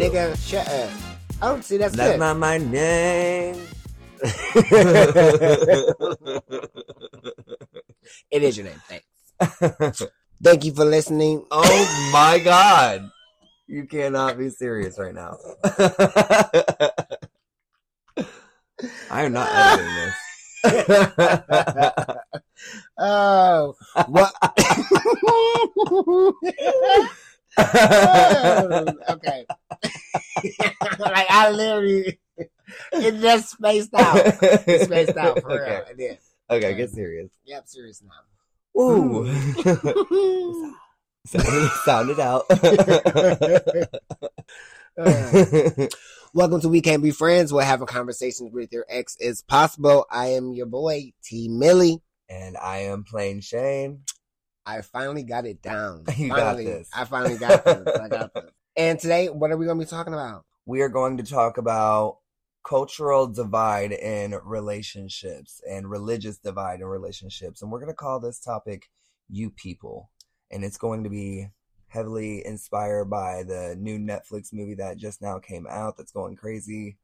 Nigga, shut up. Oh, see, that's, That's good. not my name. it is your name. Thanks. Thank you for listening. oh my god. You cannot be serious right now. I am not editing this. oh, what? Okay. like I literally, it just spaced out. It spaced out for real. okay. It did. okay, get serious. Yep, serious now. Ooh. sound, sound it out. Uh, welcome to We Can't Be Friends. We're having conversations with your ex is possible. I am your boy, T Millie. and I am Plain Shane. I finally got it down. You got this. I finally got this. I got this. And today, what are we going to be talking about? We are going to talk about cultural divide in relationships and religious divide in relationships. And we're going to call this topic You People. And it's going to be heavily inspired by the new Netflix movie that just now came out that's going crazy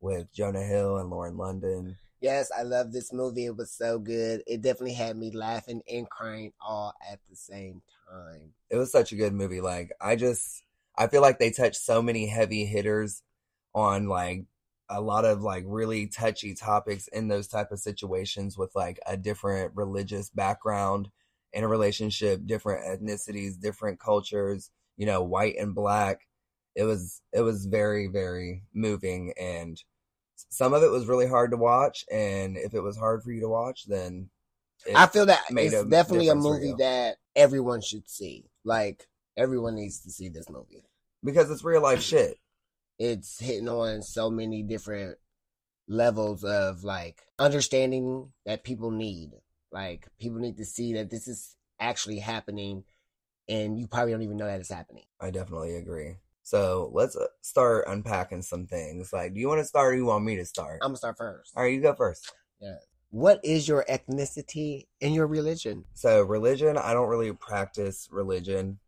with Jonah Hill and Lauren London. Yes, I love this movie. It was so good. It definitely had me laughing and crying all at the same time. it was such a good movie. Like I just I feel like they touched so many heavy hitters on like a lot of like really touchy topics in those type of situations with like a different religious background in a relationship, different ethnicities, different cultures, you know, white and black. It was it was very very moving and some of it was really hard to watch and if it was hard for you to watch then I feel that it's definitely a movie that everyone should see. Like, everyone needs to see this movie. because it's real life shit. It's hitting on so many different levels of like understanding that people need. Like, people need to see that this is actually happening and you probably don't even know that it's happening. I definitely agree. So let's uh, start unpacking some things. Like, do you want to start or you want me to start? I'm gonna start first. All right, you go first. Yeah. What is your ethnicity and your religion? So, religion, I don't really practice religion.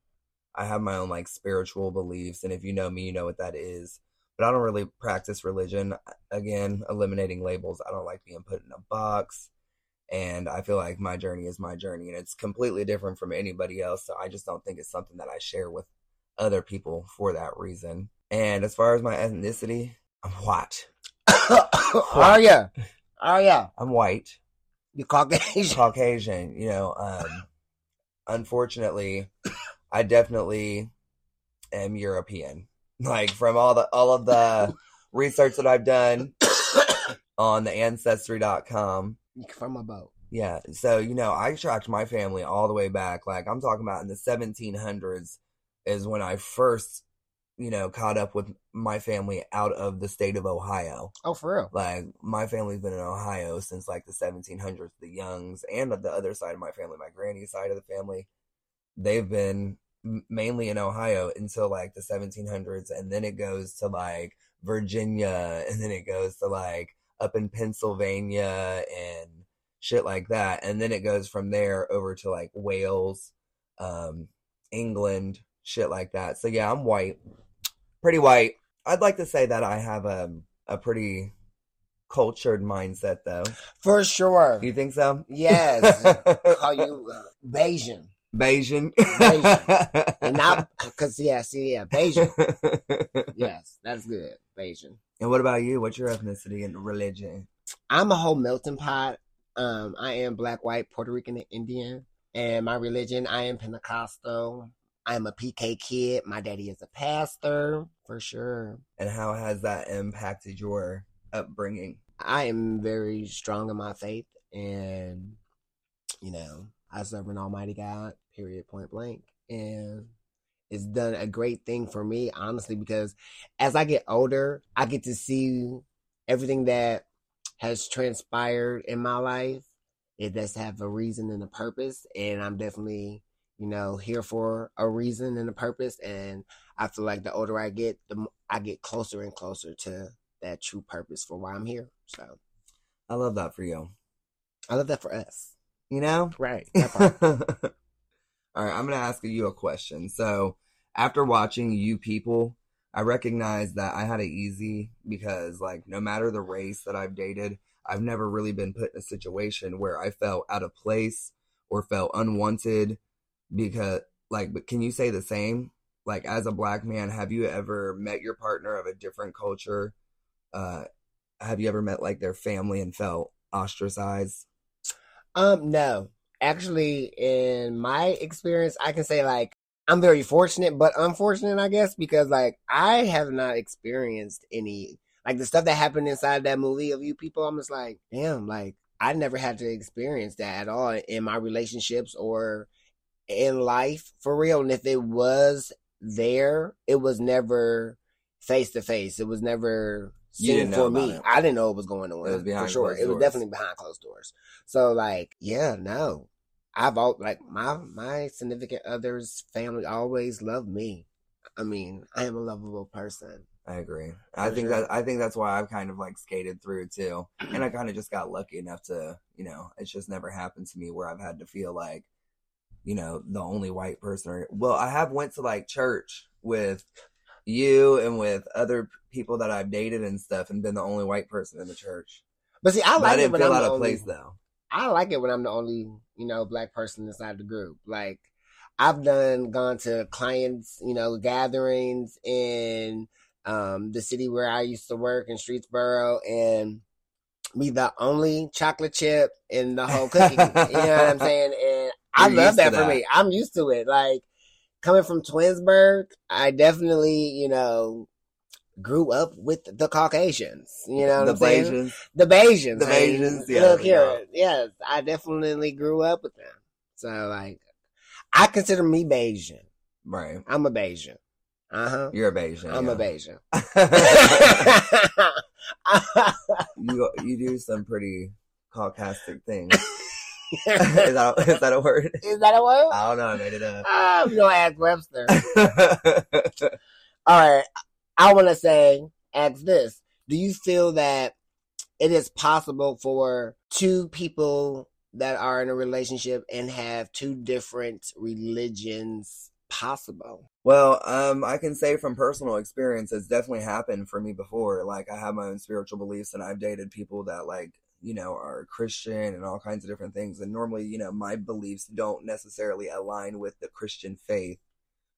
I have my own like spiritual beliefs, and if you know me, you know what that is. But I don't really practice religion. Again, eliminating labels. I don't like being put in a box. And I feel like my journey is my journey, and it's completely different from anybody else. So I just don't think it's something that I share with other people for that reason. And as far as my ethnicity, I'm white. Are ya? Are ya? I'm white. You Caucasian? Caucasian, you know, um, unfortunately, I definitely am European. Like from all the all of the research that I've done on the ancestry.com. From a boat. Yeah, so you know, I tracked my family all the way back. Like I'm talking about in the 1700s is when I first, you know, caught up with my family out of the state of Ohio. Oh, for real? Like my family's been in Ohio since like the 1700s. The Youngs and the other side of my family, my granny's side of the family, they've been mainly in Ohio until like the 1700s, and then it goes to like Virginia, and then it goes to like up in Pennsylvania and shit like that, and then it goes from there over to like Wales, um, England, shit like that. So yeah, I'm white, pretty white. I'd like to say that I have a a pretty cultured mindset, though. For sure. You think so? Yes. Call you uh, Bayesian. Bayesian. And not, because, yeah, see, yeah, Bayesian. Yes, that's good. Bayesian. and what about you? What's your ethnicity and religion? I'm a whole melting pot. Um, I am black, white, Puerto Rican, and Indian. And my religion, I am Pentecostal. I am a PK kid. My daddy is a pastor, for sure. And how has that impacted your upbringing? I am very strong in my faith, and you know, I serve an Almighty God. Period. Point blank. And it's done a great thing for me, honestly, because as I get older, I get to see everything that has transpired in my life. It does have a reason and a purpose, and I'm definitely, you know, here for a reason and a purpose. And I feel like the older I get, the I get closer and closer to that true purpose for why I'm here. So I love that for you. I love that for us. You know? Right. All right, I'm going to ask you a question. So, after watching You People, I recognize that I had it easy because, like, no matter the race that I've dated, I've never really been put in a situation where I felt out of place or felt unwanted because, like, but can you say the same? Like, as a black man, have you ever met your partner of a different culture? Uh, have you ever met like their family and felt ostracized? Um, no. Actually, in my experience, I can say like I'm very fortunate, but unfortunate, I guess, because like I have not experienced any like the stuff that happened inside that movie of you people. I'm just like, damn, like I never had to experience that at all in my relationships or in life for real. And if it was there, it was never face to face. It was never seen for me. I didn't know what was going on. It was behind for sure. It was definitely behind closed doors. So like, yeah, no. I've all like my my significant other's family always loved me. I mean, I am a lovable person. I agree. I think sure. that I think that's why I've kind of like skated through too, and I kind of just got lucky enough to, you know, it's just never happened to me where I've had to feel like, you know, the only white person. Or, well, I have went to like church with you and with other people that I've dated and stuff, and been the only white person in the church. But see, I like but I it when I'm out of only, place though. I like it when I'm the only, you know, black person inside the group. Like I've done gone to clients, you know, gatherings in um the city where I used to work in Streetsboro and be the only chocolate chip in the whole cookie. you know what I'm saying? And I love that, that for me. I'm used to it. Like coming from Twinsburg, I definitely, you know, grew up with the Caucasians. You know the I'm? Bajans. The Bajans. The Bajans. Yeah. Look here. Yes, I definitely grew up with them. So like, I consider me Bajan. Right. I'm a Bajan. Uh huh. You're a Bajan. I'm yeah. a Bajan. you you do some pretty Caucasic things. is, that, is that a word? Is that a word? I don't know. I made it up. I'm gonna ask Webster. All right. I want to say, ask this: Do you feel that it is possible for two people that are in a relationship and have two different religions possible? Well, um, I can say from personal experience, it's definitely happened for me before. Like, I have my own spiritual beliefs, and I've dated people that like you know, are Christian and all kinds of different things. And normally, you know, my beliefs don't necessarily align with the Christian faith.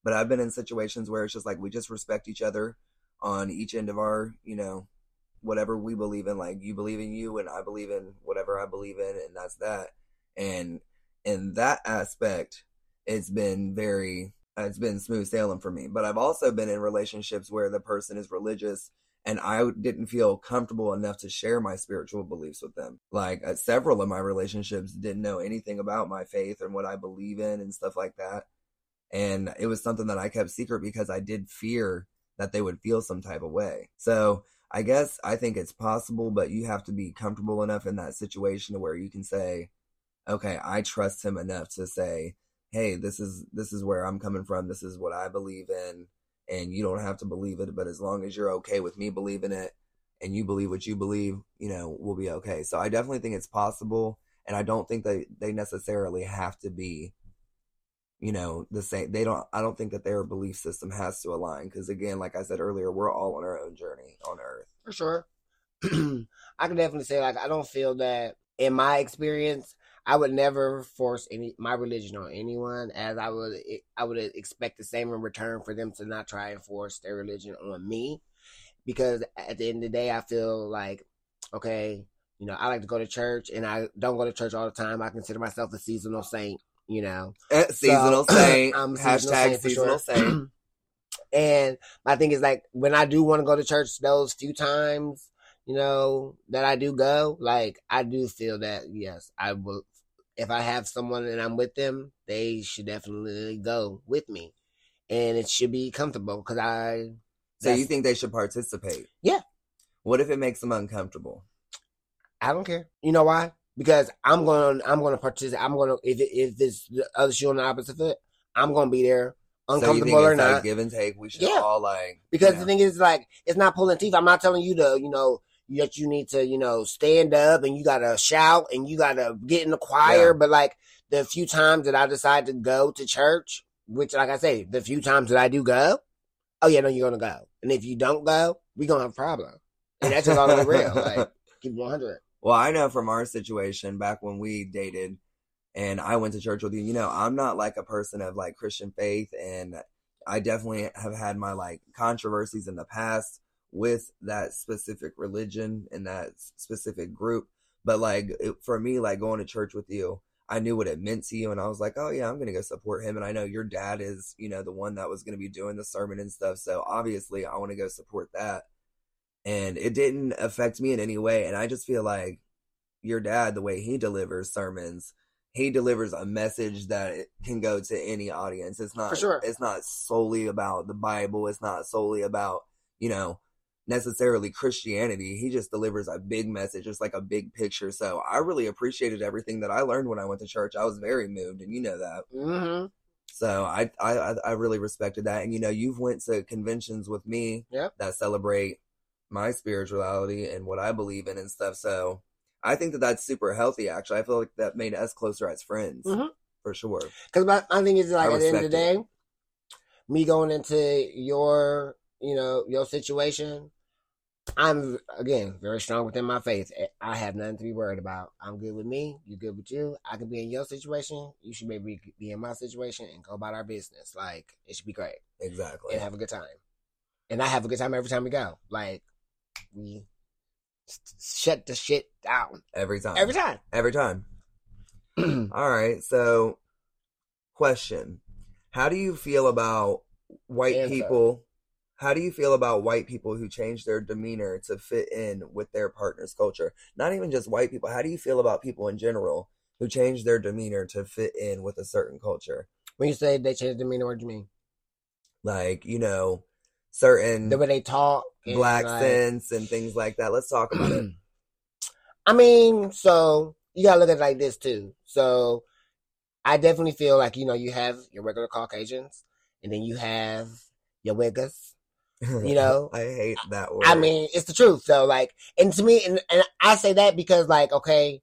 But I've been in situations where it's just like we just respect each other on each end of our, you know, whatever we believe in. Like you believe in you and I believe in whatever I believe in, and that's that. And in that aspect, it's been very, it's been smooth sailing for me. But I've also been in relationships where the person is religious and I didn't feel comfortable enough to share my spiritual beliefs with them. Like uh, several of my relationships didn't know anything about my faith and what I believe in and stuff like that. And it was something that I kept secret because I did fear that they would feel some type of way. So I guess I think it's possible, but you have to be comfortable enough in that situation to where you can say, okay, I trust him enough to say, hey, this is this is where I'm coming from. This is what I believe in and you don't have to believe it, but as long as you're okay with me believing it and you believe what you believe, you know, we'll be okay. So I definitely think it's possible and I don't think they, they necessarily have to be you know the same. They don't i don't think that their belief system has to align because again like i said earlier we're all on our own journey on earth. For sure. I can definitely say like i don't feel that in my experience I would never force any my religion on anyone, as I would I would expect the same in return for them to not try and force their religion on me, because at the end of the day, I feel like okay, you know, I like to go to church, and I don't go to church all the time. I consider myself a seasonal saint, you know, eh, seasonal so, saint. I'm hashtag seasonal, seasonal sure. saint. and my thing is like when I do want to go to church, those few times you know, that I do go, like I do feel that yes, I will if I have someone and I'm with them, they should definitely go with me, and it should be comfortable because I. So you think they should participate? Yeah. What if it makes them uncomfortable? I don't care. You know why? Because I'm going. to I'm going to participate. I'm going to if it, if it's the other shoe on the opposite foot, I'm going to be there, uncomfortable so or not. Like give and take. We should yeah. all like because you know. the thing is like it's not pulling teeth. I'm not telling you to you know that you need to, you know, stand up and you gotta shout and you gotta get in the choir. Yeah. But like the few times that I decide to go to church, which like I say, the few times that I do go, oh yeah, no, you're gonna go. And if you don't go, we're gonna have a problem. And that's just all the real. Like keep it 100. Well, I know from our situation back when we dated and I went to church with you, you know, I'm not like a person of like Christian faith and I definitely have had my like controversies in the past with that specific religion and that specific group. But like it, for me, like going to church with you, I knew what it meant to you, and I was like, oh yeah, I'm gonna go support him. And I know your dad is, you know, the one that was gonna be doing the sermon and stuff. So obviously, I want to go support that. And it didn't affect me in any way. And I just feel like your dad, the way he delivers sermons, he delivers a message that can go to any audience. It's not For sure. it's not solely about the Bible. It's not solely about, you know, necessarily Christianity. He just delivers a big message, just like a big picture. So I really appreciated everything that I learned when I went to church. I was very moved, and you know that. Mm-hmm. So I I I really respected that. And you know, you've went to conventions with me Yep. that celebrate my spirituality and what I believe in and stuff. So I think that that's super healthy. Actually, I feel like that made us closer as friends Mhm. for sure. Because my, my thing is like I at the end of the day, me going into your you know your situation, I'm again very strong within my faith. I have nothing to be worried about. I'm good with me. You're good with you. I can be in your situation. You should maybe be in my situation and go about our business. Like it should be great Exactly. and have a good time. And I have a good time every time we go. Like we shut the shit down Every time. every time. Every time. All right. So, question: How do you feel about white Answer. people? How do you feel about white people who change their demeanor to fit in with their partner's culture? Not even just white people. How do you feel about people in general who change their demeanor to fit in with a certain culture? when you say they change demeanor, what do you mean? Like, you know, certain The way they talk, black like- sense and things like that. Let's talk about it. I mean, so you gotta look at it like this too. So I definitely feel like you know you have your regular Caucasians, and then you have your Wiggers. You know, I hate that word. I mean, it's the truth. So like, and to me, and, and I say that because like, okay,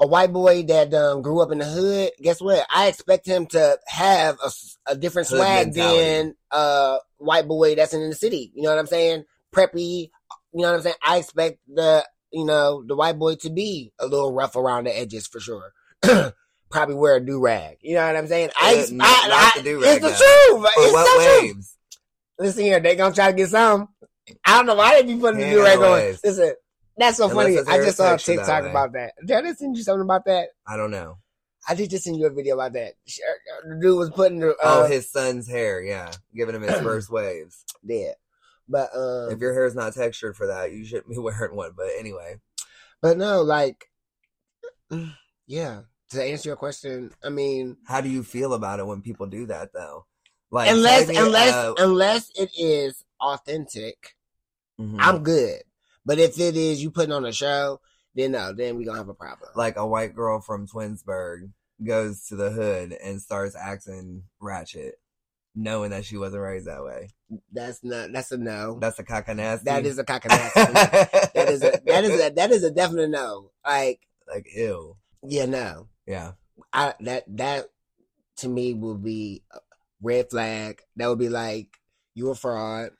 a white boy that um, grew up in the hood, guess what? I expect him to have a different Hood swag mentality. than a white boy that's in the city. You know what I'm saying? Preppy. You know what I'm saying? I expect the you know the white boy to be a little rough around the edges for sure. Probably wear a do rag. You know what I'm saying? I, Uh, ex- not- I, not I- the do-rag, It's the though. truth. For it's what truth. waves? Listen here, they gonna try to get some. I don't know why they be putting the Yeah, do rag on. Listen, that's so Unless funny. I just saw a texture that TikTok about that. Did I send you something about that? I don't know. I did just send you a video about that. Uh, The dude was putting the oh, uh, his son's hair. Yeah, giving him his first waves. there, but um, If your hair is not textured for that, you shouldn't be wearing one. But anyway, but no, like, yeah. To answer your question, I mean, how do you feel about it when people do that though? Like unless unless uh, unless it is authentic, mhm. I'm good. But if it is you putting on a show, then no, then we gonna have a problem. like a white girl from Twinsburg goes to the hood and starts acting ratchet, knowing that she wasn't raised that way. That's not. That's a no. That's a caca nasty. That is a cockanasty. that is a that is a that is a definite no. Like, like ew. yeah, no. Yeah. I that that to me would be red flag. That would be like you a fraud.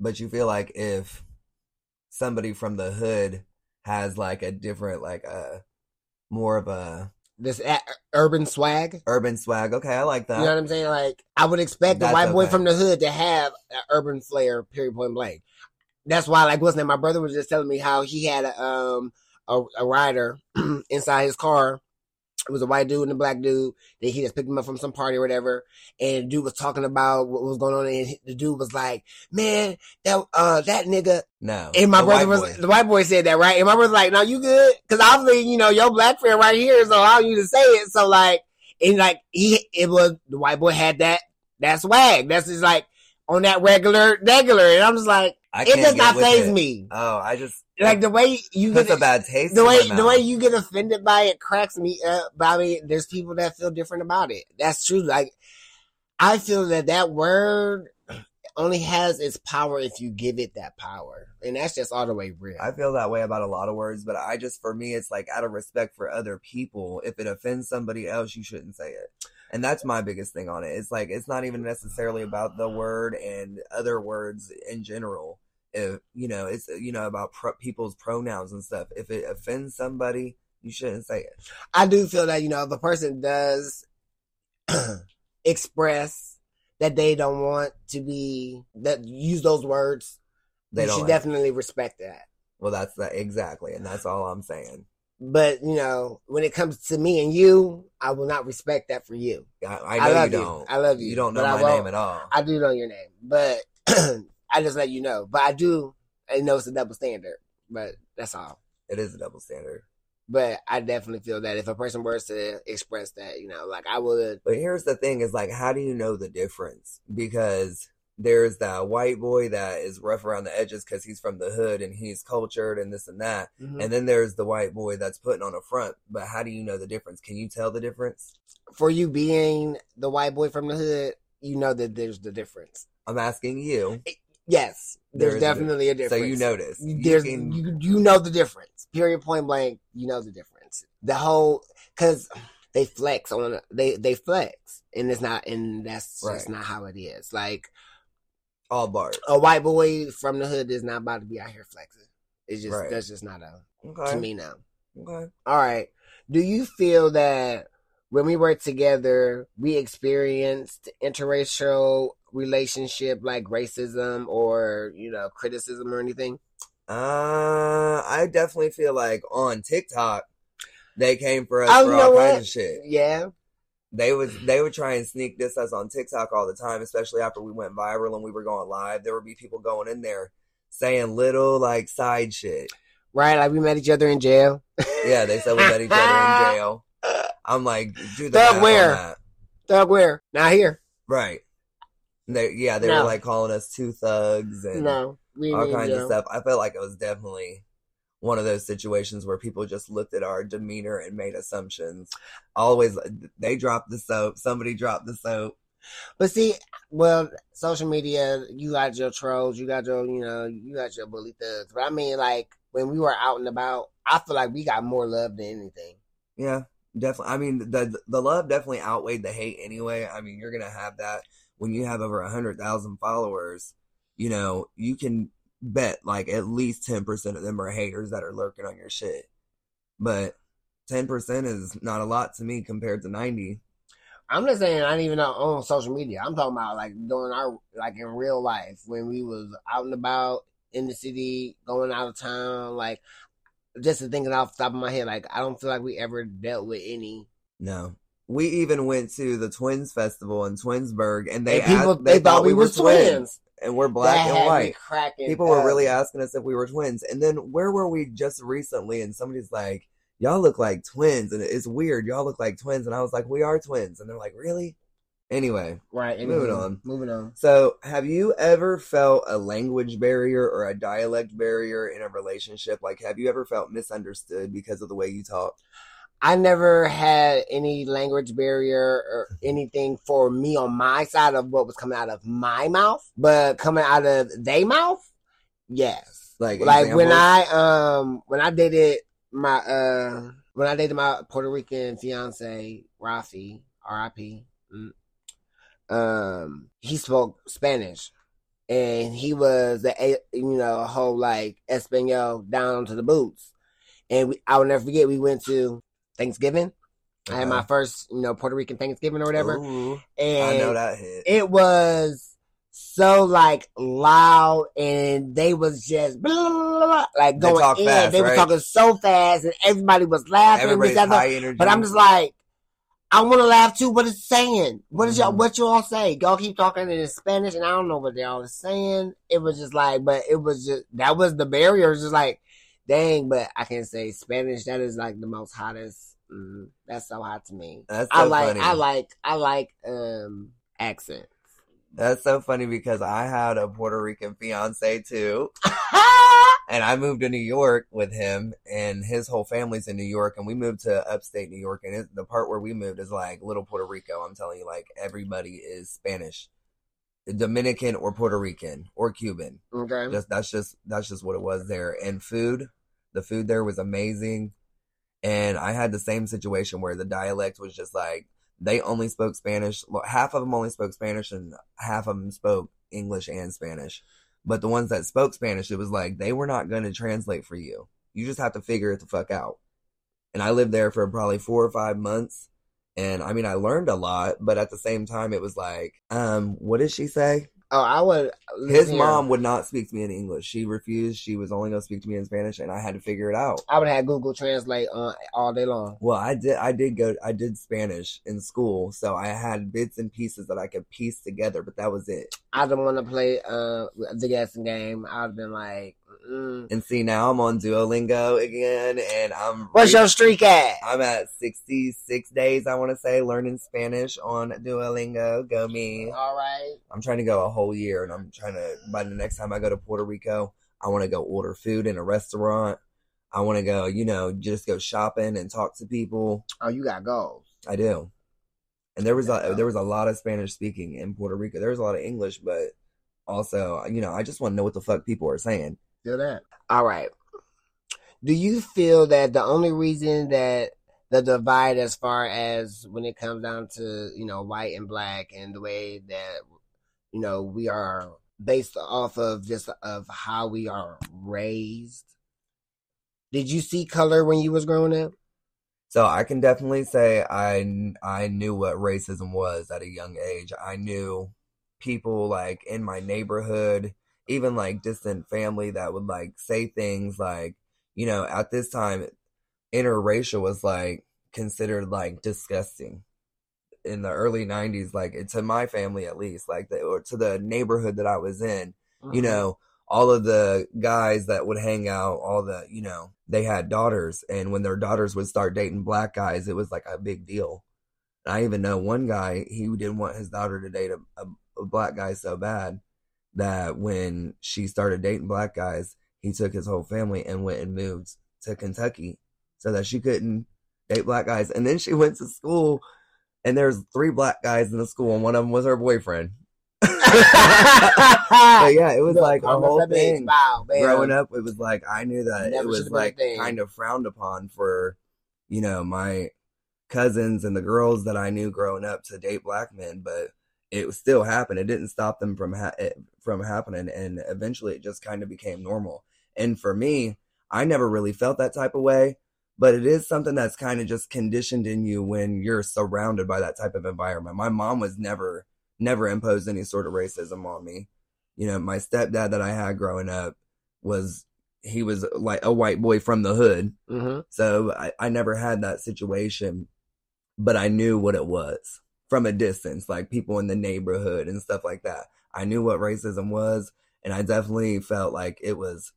But you feel like if somebody from the hood has like a different, like a more of a This a- urban swag. urban swag. Okay, I like that. You know what I'm saying? Like I would expect a That's white boy okay. from the hood to have an urban flair. Period. Point blank. That's why, like, what's name? My brother was just telling me how he had a um a, a rider inside his car. It was a white dude and a black dude. That he just picked him up from some party or whatever. And the dude was talking about what was going on, and the dude was like, "Man, that uh that nigga no. And my brother was boy. the white boy said that, right? And my brother's like, "No, you good?" Because obviously, you know, your black friend right here, so how you to say it? So like, and like he, it was the white boy had that that swag. That's just like on that regular regular, and I'm just like, it does not phase me. Oh, I just Like the way you get a bad taste. the way the way you get offended by it cracks me up. I there's people that feel different about it. That's true. Like I feel that that word only has its power if you give it that power, and that's just all the way real. I feel that way about a lot of words, but I just, for me, it's like out of respect for other people. If it offends somebody else, you shouldn't say it. And that's my biggest thing on it. It's like it's not even necessarily about the word and other words in general. If you know, it's you know about pro- people's pronouns and stuff. If it offends somebody, you shouldn't say it. I do feel that you know if a person does express that they don't want to be that use those words, They should definitely respect that. well, that's that exactly, and that's all I'm saying. But you know, when it comes to me and you, I will not respect that for you. I, I I love you you. don't. I love you, You don't know but my name at all. I do know your name, but I just let you know. But I do. I know it's a double standard, but that's all. it is a double standard. But I definitely feel that if a person were to express that, you know, like I would. But here's the thing: is like, how do you know the difference? Because there's that white boy that is rough around the edges because he's from the hood and he's cultured and this and that, mm-hmm. and then there's the white boy that's putting on a front. But how do you know the difference? Can you tell the difference? For you being the white boy from the hood, you know that there's the difference. I'm asking you, Yes, There there's a definitely a difference. so you notice. You There's can- you you know the difference. Period. Point blank. You know the difference. The whole because they flex on they they flex, and it's not and that's just not how it is. Like all bars. a white boy from the hood is not about to be out here flexing. It's just Right. that's just not a Okay. to me now. Okay. All right. Do you feel that when we were together, we experienced interracial relationship like racism or you know criticism or anything? Uh, I definitely feel like on TikTok, they came for us Oh, for all kinds of shit. Yeah. They would they would try and sneak this us on TikTok all the time, especially after we went viral and we were going live. There would be people going in there saying little like side shit. Right. Like we met each other in jail. Yeah, they said we met each other in jail. I'm like, do the Thug where? that. Thug where? Not here. Right. They, yeah, they No. were like calling us two thugs and No. All kinds of stuff. I felt like it was definitely one of those situations where people just looked at our demeanor and made assumptions. Always, they dropped the soap. Somebody dropped the soap. But see, well, social media, you got your trolls, you got your, you know, you got your bully thugs. But I mean, like when we were out and about, I feel like we got more love than anything. Yeah, definitely. I mean, the the love definitely outweighed the hate anyway. I mean, you're gonna have that when you have over a hundred thousand followers. You know, you can bet like at least ten percent of them are haters that are lurking on your shit. But ten percent is not a lot to me compared to ninety. I'm not saying I didn't even know on social media. I'm talking about like doing our like in real life when we was out and about in the city, going out of town. Like just to thinking off the top of my head, like I don't feel like we ever dealt with any. No. We even went to the Twins Festival in Twinsburg, and they and people asked- they, thought, we, were twins. and we're black That and white. cracking People were really asking us if we were twins. And then where were we just recently? And somebody's like, "Y'all look like twins," and it's weird. Y'all look like twins, and I was like, "We are twins," and they're like, "Really?" Anyway, right. Moving on. Moving on. so have you ever felt a language barrier or a dialect barrier in a relationship? Like, have you ever felt misunderstood because of the way you talk? I never had any language barrier or anything for me on my side of what was coming out of my mouth, but coming out of they mouth, yes. Like, Like when? I um when I dated my uh when I dated my Puerto Rican fiance Rafi R.I.P. Um, he spoke Spanish, and he was the a- you know a whole like Espanol down to the boots, and we, I will never forget we went to Thanksgiving. I had my first, you know, Puerto Rican Thanksgiving or whatever. Ooh, and I know that hit. it was so like loud and they was just blah, blah, blah, like They going talk in. fast, they were talking so fast and everybody was laughing. Everybody's that. high energy. But I'm just like, I want to laugh too. What it's saying? What is y'all? Mhm. What y'all say? Y'all keep talking in Spanish, and I don't know what y'all are saying. It was just like, but it was just that was the barrier. It's just like, dang. But I can say Spanish. That is like the most hottest. Mm, that's so hot to me. That's so I like. funny. I like. I like um accent. That's so funny because I had a Puerto Rican fiance too, and I moved to New York with him, and his whole family's in New York, and we moved to upstate New York, and it, the part where we moved is like little Puerto Rico. I'm telling you, like everybody is Spanish, Dominican or Puerto Rican or Cuban. okay. Just that's just that's just what it was there. And food, the food there was amazing. And I had the same situation where the dialect was just like they only spoke Spanish. Half of them only spoke Spanish, and half of them spoke English and Spanish. But the ones that spoke Spanish, it was like they were not going to translate for you. You just have to figure it the fuck out. And I lived there for probably four or five months. And I mean, I learned a lot, but at the same time, it was like, um, what did she say? Oh, I would. His mom would not speak to me in English. She refused. She was only going to speak to me in Spanish, and I had to figure it out. I would have Google Translate on all day long. Well, I did. I did go. I did Spanish in school, so I had bits and pieces that I could piece together. But that was it. I didn't want to play uh, the guessing game. I'd have been like, mm. And see, now I'm on Duolingo again, and I'm. "What's your streak at?" I'm at 66 days. I want to say learning Spanish on Duolingo. Go me! All right. I'm trying to go a whole year, and I'm trying to. By the next time I go to Puerto Rico, I want to go order food in a restaurant. I want to go, you know, just go shopping and talk to people. Oh, you got goals. I do. And there was a there was a lot of Spanish speaking in Puerto Rico. There was a lot of English, but also, you know, I just want to know what the fuck people are saying. Feel that? All right. Do you feel that the only reason that the divide, as far as when it comes down to you know white and black, and the way that you know we are based off of just of how we are raised? Did you see color when you was growing up? So I can definitely say I I knew what racism was at a young age. I knew people like in my neighborhood, even like distant family that would like say things like, you know, at this time interracial was like considered like disgusting. In the early 90s like to my family at least, like the, or to the neighborhood that I was in, you mm-hmm. know, all of the guys that would hang out, all the, you know, they had daughters. And when their daughters would start dating black guys, it was like a big deal. And I even know one guy, he didn't want his daughter to date a, a, a black guy so bad that when she started dating black guys, he took his whole family and went and moved to Kentucky so that she couldn't date black guys. And then she went to school and there's three black guys in the school and one of them was her boyfriend. But yeah, it was like a whole thing. Wow. Growing up, it was like I knew that Never it was should've been a like kind of frowned upon for, you know, my cousins and the girls that I knew growing up to date black men, but it was still happened. It didn't stop them from ha- it, from happening, and eventually it just kind of became normal. And for me, I never really felt that type of way, but it is something that's kind of just conditioned in you when you're surrounded by that type of environment. My mom was never never imposed any sort of racism on me. You know, my stepdad that I had growing up was he was like a white boy from the hood. hmm So I, I never had that situation, but I knew what it was from a distance, like people in the neighborhood and stuff like that. I knew what racism was, and I definitely felt like it was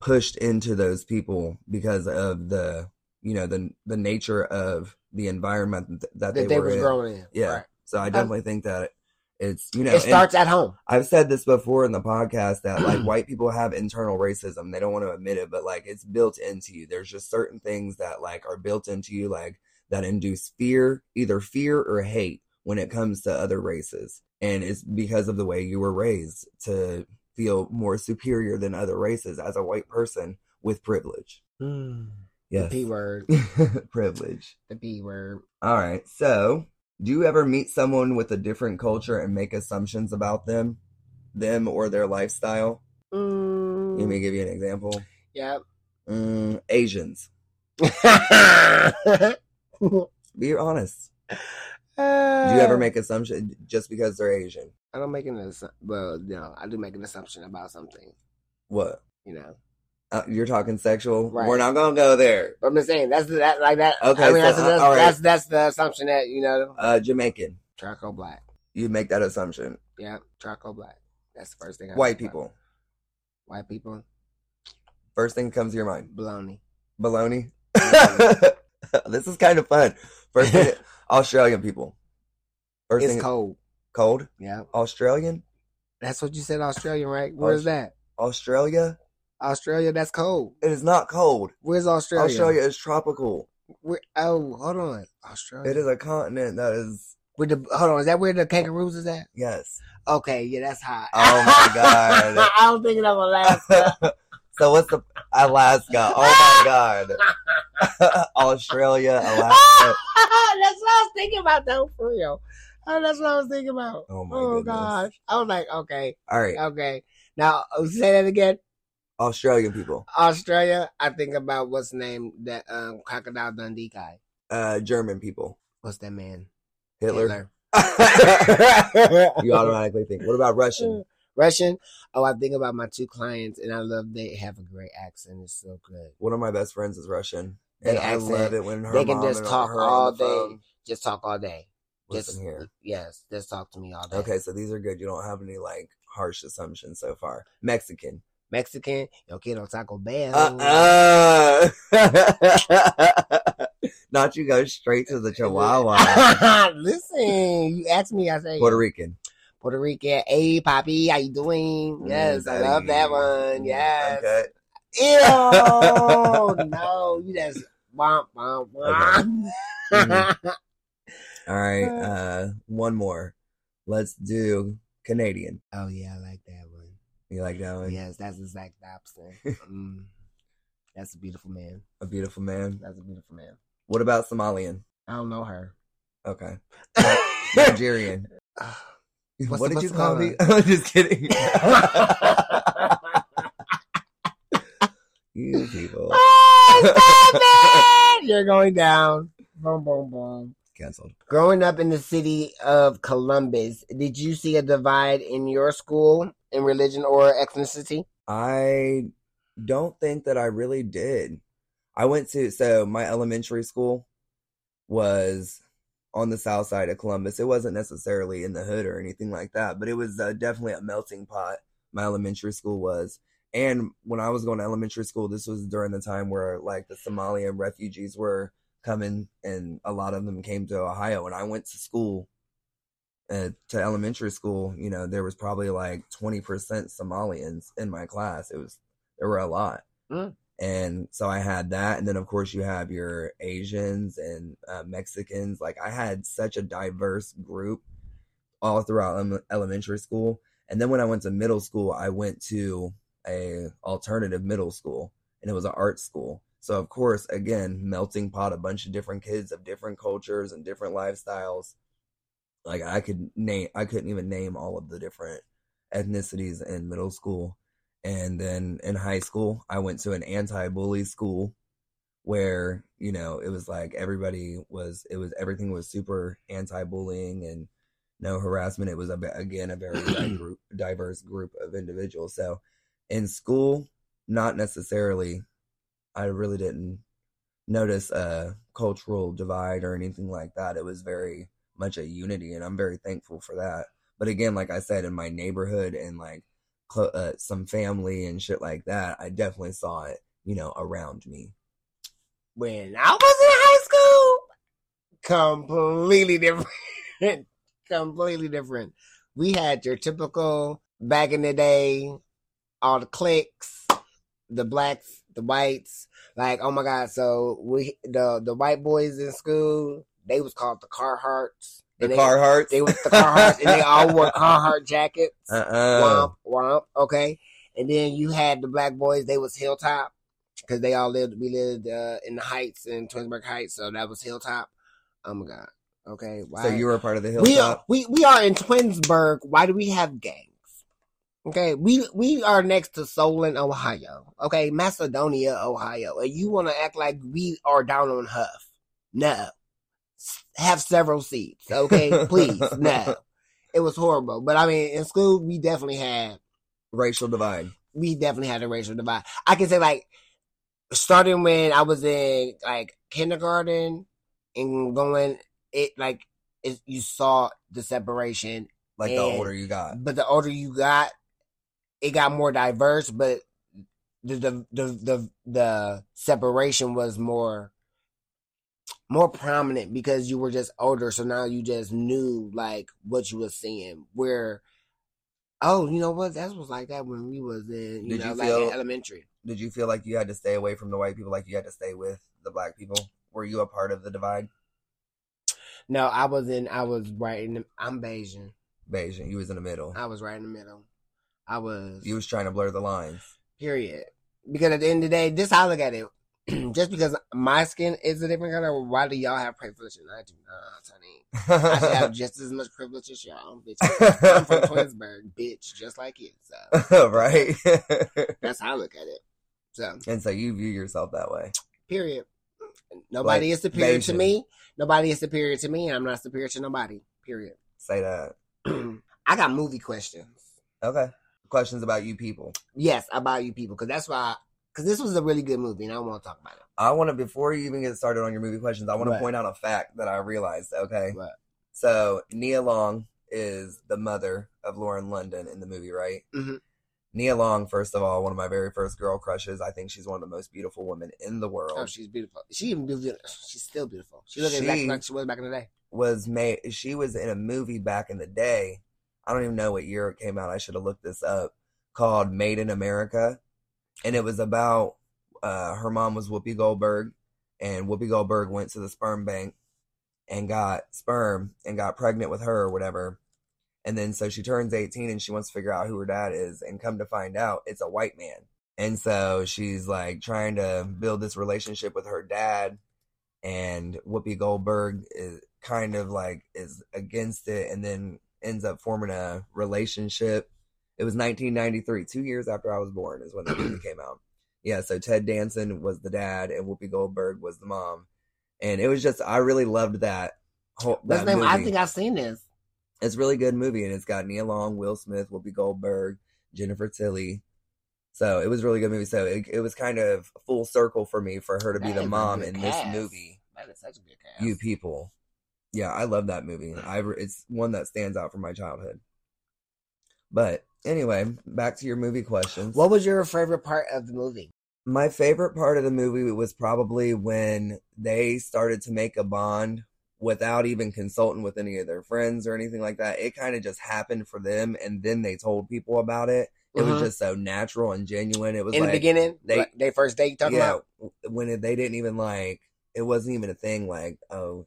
pushed into those people because of the, you know, the the nature of the environment that, That they, they, were in. growing in. Yeah. Right. So I definitely think that it's you know it starts at home. I've said this before in the podcast that like white people have internal racism. They don't want to admit it, but like it's built into you. There's just certain things that like are built into you, like that induce fear, either fear or hate when it comes to other races. And it's because of the way you were raised to feel more superior than other races as a white person with privilege. The Yes. P word. privilege. The P word. All right. So, do you ever meet someone with a different culture and make assumptions about them, them or their lifestyle? Mm. Let me give you an example. Yep. Mm, Asians. Be honest. Do you ever make assumptions just because they're Asian? I don't make an assumption. Well, no, I do make an assumption about something. What? You know, Uh, you're talking sexual. Right. We're not gonna go there. but I'm just saying that's that like that. Okay, I mean, so, that's, uh, that's, right. that's that's the assumption that you know, Uh, Jamaican. charcoal black. You make that assumption. Yeah, charcoal black. That's the first thing. I White think about. people. White people. First thing comes to your mind. Baloney. Baloney. this is kind of fun. First thing, Australian people. First It's cold. cold. Yeah, Australian. that's what you said. Australian, right? Where's that? Australia. Australia. That's cold. It is not cold. Where's Australia? Australia is tropical. Where, oh, hold on. Australia. It is a continent that is Where the hold on? Is that where the kangaroos is at? yes. Okay, yeah, that's hot. Oh my God. I don't think I'm of Alaska. So what's the Alaska? Oh my god, Australia, Alaska. that's what I was thinking about, though, for real. Oh, that's what I was thinking about. Oh my Oh gosh, I was like, okay, All right, okay. Now uh, say that again. Australian people, Australia. I think about what's the name that um crocodile Dundee guy. uh, German people, What's that man? Hitler. you automatically think. What about Russian? Russian. Oh, I think about my two clients, and I love they have a great accent. It's so good. One of my best friends is Russian, They and I love it when her they can just talk her all day. phone. Just talk all day. Listen just here. Yes, just talk to me all day. Okay, so these are good. You don't have any like harsh assumptions so far. Mexican. Mexican, yo quiero Taco Bell. Uh uh Not you go straight to the Chihuahua. Listen, you asked me, I say Puerto Rican. Puerto Rican. Hey, Poppy, how you doing? Yes, I love that one. Yes. Okay. Ew, no, you just womp womp womp. Mhm. All right. Uh, one more. Let's do Canadian. oh yeah, I like that one. You like that one? Yes, that's exact opposite. Mm, that's a beautiful man. A beautiful man. That's a beautiful man. What about Somalian? I don't know her. Okay. Nigerian. What's what did you call me? I'm just kidding. you people. Oh, stop it! You're going down. Boom, boom, boom. Cancelled. Growing up in the city of Columbus, did you see a divide in your school in religion or ethnicity? I don't think that I really did. I went to so my elementary school was on the south side of Columbus. It wasn't necessarily in the hood or anything like that, but it was uh, definitely a melting pot. My elementary school was. And when I was going to elementary school, this was during the time where like the Somalian refugees were coming and a lot of them came to Ohio and I went to school uh, to elementary school, you know, there was probably like 20% Somalians in my class. It was, there were a lot. Mm. And so I had that. And then, of course, you have your Asians and uh, Mexicans. Like, I had such a diverse group all throughout elementary school. And then when I went to middle school, I went to a alternative middle school and it was an art school. So of course, again, melting pot, a bunch of different kids of different cultures and different lifestyles like I could name I couldn't even name all of the different ethnicities in middle school. And then in high school, I went to an anti-bully school where, you know, it was like everybody was it was everything was super anti-bullying and no harassment. It was a, again a very group, diverse group of individuals. So in school, not necessarily I really didn't notice a cultural divide or anything like that. It was very much a unity, and I'm very thankful for that. But again, like I said, in my neighborhood and like cl- uh, some family and shit like that, I definitely saw it, you know, around me. When I was in high school, completely different. completely different. We had your typical back in the day, all the cliques, the blacks, the whites. Like, oh my god! So we the the white boys in school, they was called the Carhartts. The they, Carhartts. They was the Carhartts, and they all wore Carhartt jackets. uh-uh. Womp womp. Okay, and then you had the black boys. They was Hilltop because they all lived. We lived uh, in the Heights in Twinsburg Heights, so that was Hilltop. Oh my god. Okay, why? So you were a part of the Hilltop. we are we we are in Twinsburg. Why do we have gangs? Okay, we we are next to Solon, Ohio. Okay, Macedonia, Ohio, and you want to act like we are down on Hough? No, have several seats. Okay, please, no. It was horrible, but I mean, in school we definitely had Racial divide. we definitely had a racial divide. I can say like starting when I was in like kindergarten and going it like it, you saw the separation, Like the And- older you got. but the older you got, it got more diverse. But the the the the, the separation was more more prominent because you were just older. So now you just knew like what you were seeing. Where oh, you know what? That was like that when we was in you Did know you like feel- in elementary. Did you feel like you had to stay away from the white people like you had to stay with the black people? Were you a part of the divide? No, I was in. I was right in. The, I'm Bayesian. Beige, you was in the middle. I was right in the middle. I was. You was trying to blur the lines. period. because at the end of the day, this how I look at it. Just because my skin is a different color, why do y'all have privilege and I do not, honey? I should have just as much privilege as y'all, bitch. I'm from Twinsburg, bitch, just like you. So right. that's how I look at it. So and so you view yourself that way. period. Nobody Like is superior to me. Nobody is superior to me. and I'm not superior to nobody. Period. Say that. I got movie questions. Okay. Questions about you people. Yes, about you people, because that's why. Because this was a really good movie, and I want to talk about it. I want to before you even get started on your movie questions, I want to point out a fact that I realized. Okay. What? So Nia Long is the mother of Lauren London in the movie, right? Mhm. Nia Long, first of all, one of my very first girl crushes. I think she's one of the most beautiful women in the world. Oh, she's beautiful. She even beautiful. She's still beautiful. She looks exactly like she was back in the day. was made she was in a movie back in the day i don't even know what year it came out i should have looked this up called made in america and it was about uh her mom was whoopi goldberg and whoopi goldberg went to the sperm bank and got sperm and got pregnant with her or whatever and then so she turns 18 and she wants to figure out who her dad is and come to find out it's a white man and so she's like trying to build this relationship with her dad and Whoopi Goldberg is kind of like is against it and then ends up forming a relationship. It was 1993, two years after I was born is when the movie came out. Yeah, so Ted Danson was the dad and Whoopi Goldberg was the mom. And it was just I really loved that whole that name? I think I've seen this. It's a really good movie, and it's got Nia Long, Will Smith, Whoopi Goldberg, Jennifer Tilly. So it was a really good movie. So it, it was kind of full circle for me for her to be the mom in this movie. That is such a good cast. You people, yeah, I love that movie. I it's one that stands out from my childhood. But anyway, back to your movie questions. What was your favorite part of the movie? my favorite part of the movie was probably when they started to make a bond without even consulting with any of their friends or anything like that. It kind of just happened for them, and then they told people about it. It was Mhm. just so natural and genuine. It was In like the beginning, they- they they first date talking yeah, about. when it, they didn't even like it wasn't even a thing like oh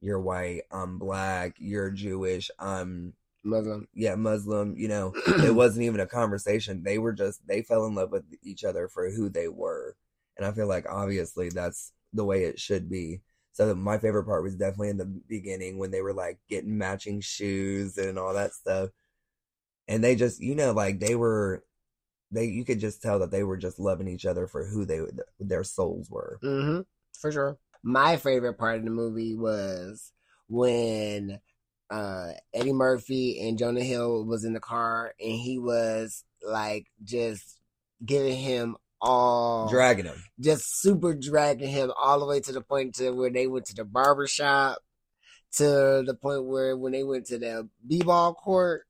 you're white, I'm black, you're Jewish, I'm Muslim. yeah Muslim. You know, it wasn't even a conversation. They were just they fell in love with each other for who they were, and I feel like obviously that's the way it should be. So my favorite part was definitely in the beginning when they were like getting matching shoes and all that stuff, and they just you know like they were they you could just tell that they were just loving each other for who they their souls were. Mm-hmm. For sure. My favorite part of the movie was when uh Eddie Murphy and Jonah Hill was in the car and he was like just giving him all Dragging him, just super dragging him all the way to the point to where they went to the barber shop to the point where when they went to the b-ball court.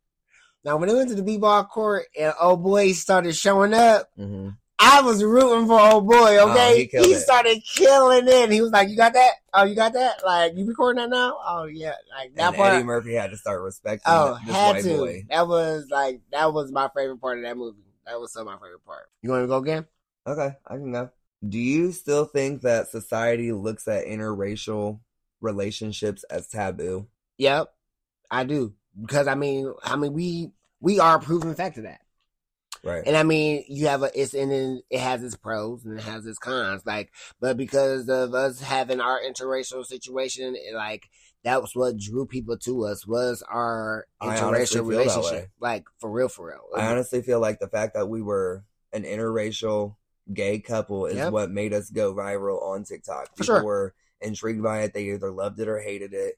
Now when they went to the b-ball court and old boy started showing up hmm I was rooting for old boy, Oh, okay? he he started killing it. He was like, You got that? Oh, you got that? Like, you recording that now? Oh yeah. Like that And part Eddie Murphy had to start respecting Oh, this had white to. boy. That was like that was my favorite part of that movie. That was so my favorite part. You wanna go again? Okay, I can go. Do you still think that society looks at interracial relationships as taboo? Yep. I do. Because I mean I mean we we are a proven fact of that. Right. And I mean, you have a it's and then it has its pros and it has its cons. Like, but because of us having our interracial situation, it, like that was what drew people to us was our interracial feel that way. relationship. Like for real, for real. I honestly feel like the fact that we were an interracial gay couple is Yep. what made us go viral on TikTok. For People sure. were intrigued by it. They either loved it or hated it.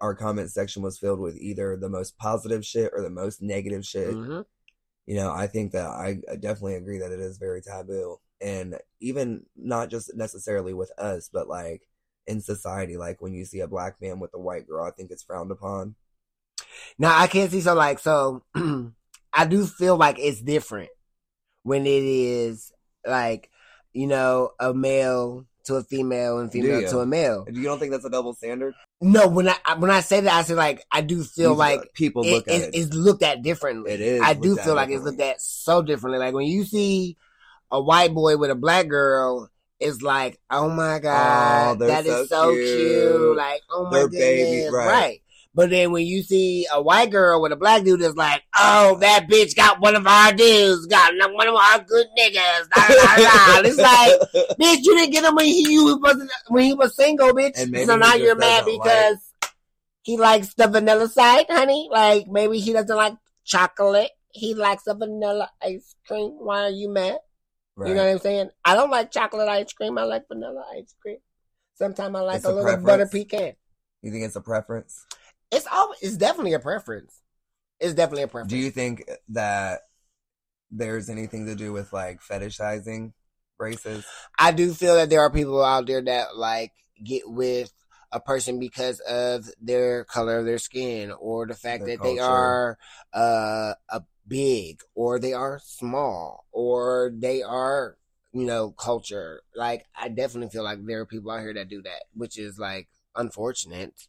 Our comment section was filled with either the most positive shit or the most negative shit. Mhm. You know, I think that I, definitely agree that it is very taboo. And even not just necessarily with us, but like in society, like when you see a black man with a white girl, I think it's frowned upon. Now I can't see so like so. I do feel like it's different when it is like you know a male to a female and female to a male. You don't think that's a double standard? No, when I when I say that, I say like I do feel like people it, look at it, it. it's looked at differently. It is I do feel like it's looked at so differently. Like when you see a white boy with a black girl, it's like, oh my oh, god, they're that is so so cute. cute. Like, oh my They're goodness, baby, right. right. But then when you see a white girl with a black dude, it's like, oh, that bitch got one of our dudes, got one of our good niggas. It's like, bitch, you didn't get him when he was when he was single, bitch. So now you're mad because he likes the vanilla side, honey. Like maybe he doesn't like chocolate. He likes a vanilla ice cream. Why are you mad? Right. You know what I'm saying? I don't like chocolate ice cream. I like vanilla ice cream. Sometimes I like It's a a little butter pecan. you think it's a preference? It's all. it's definitely a preference. It's definitely a preference. Do you think that there's anything to do with like fetishizing races? I do feel that there are people out there that like get with a person because of their color of their skin or the fact Their that they are uh a big or they are small or they are you know culture like i definitely feel like there are people out here that do that which is like unfortunate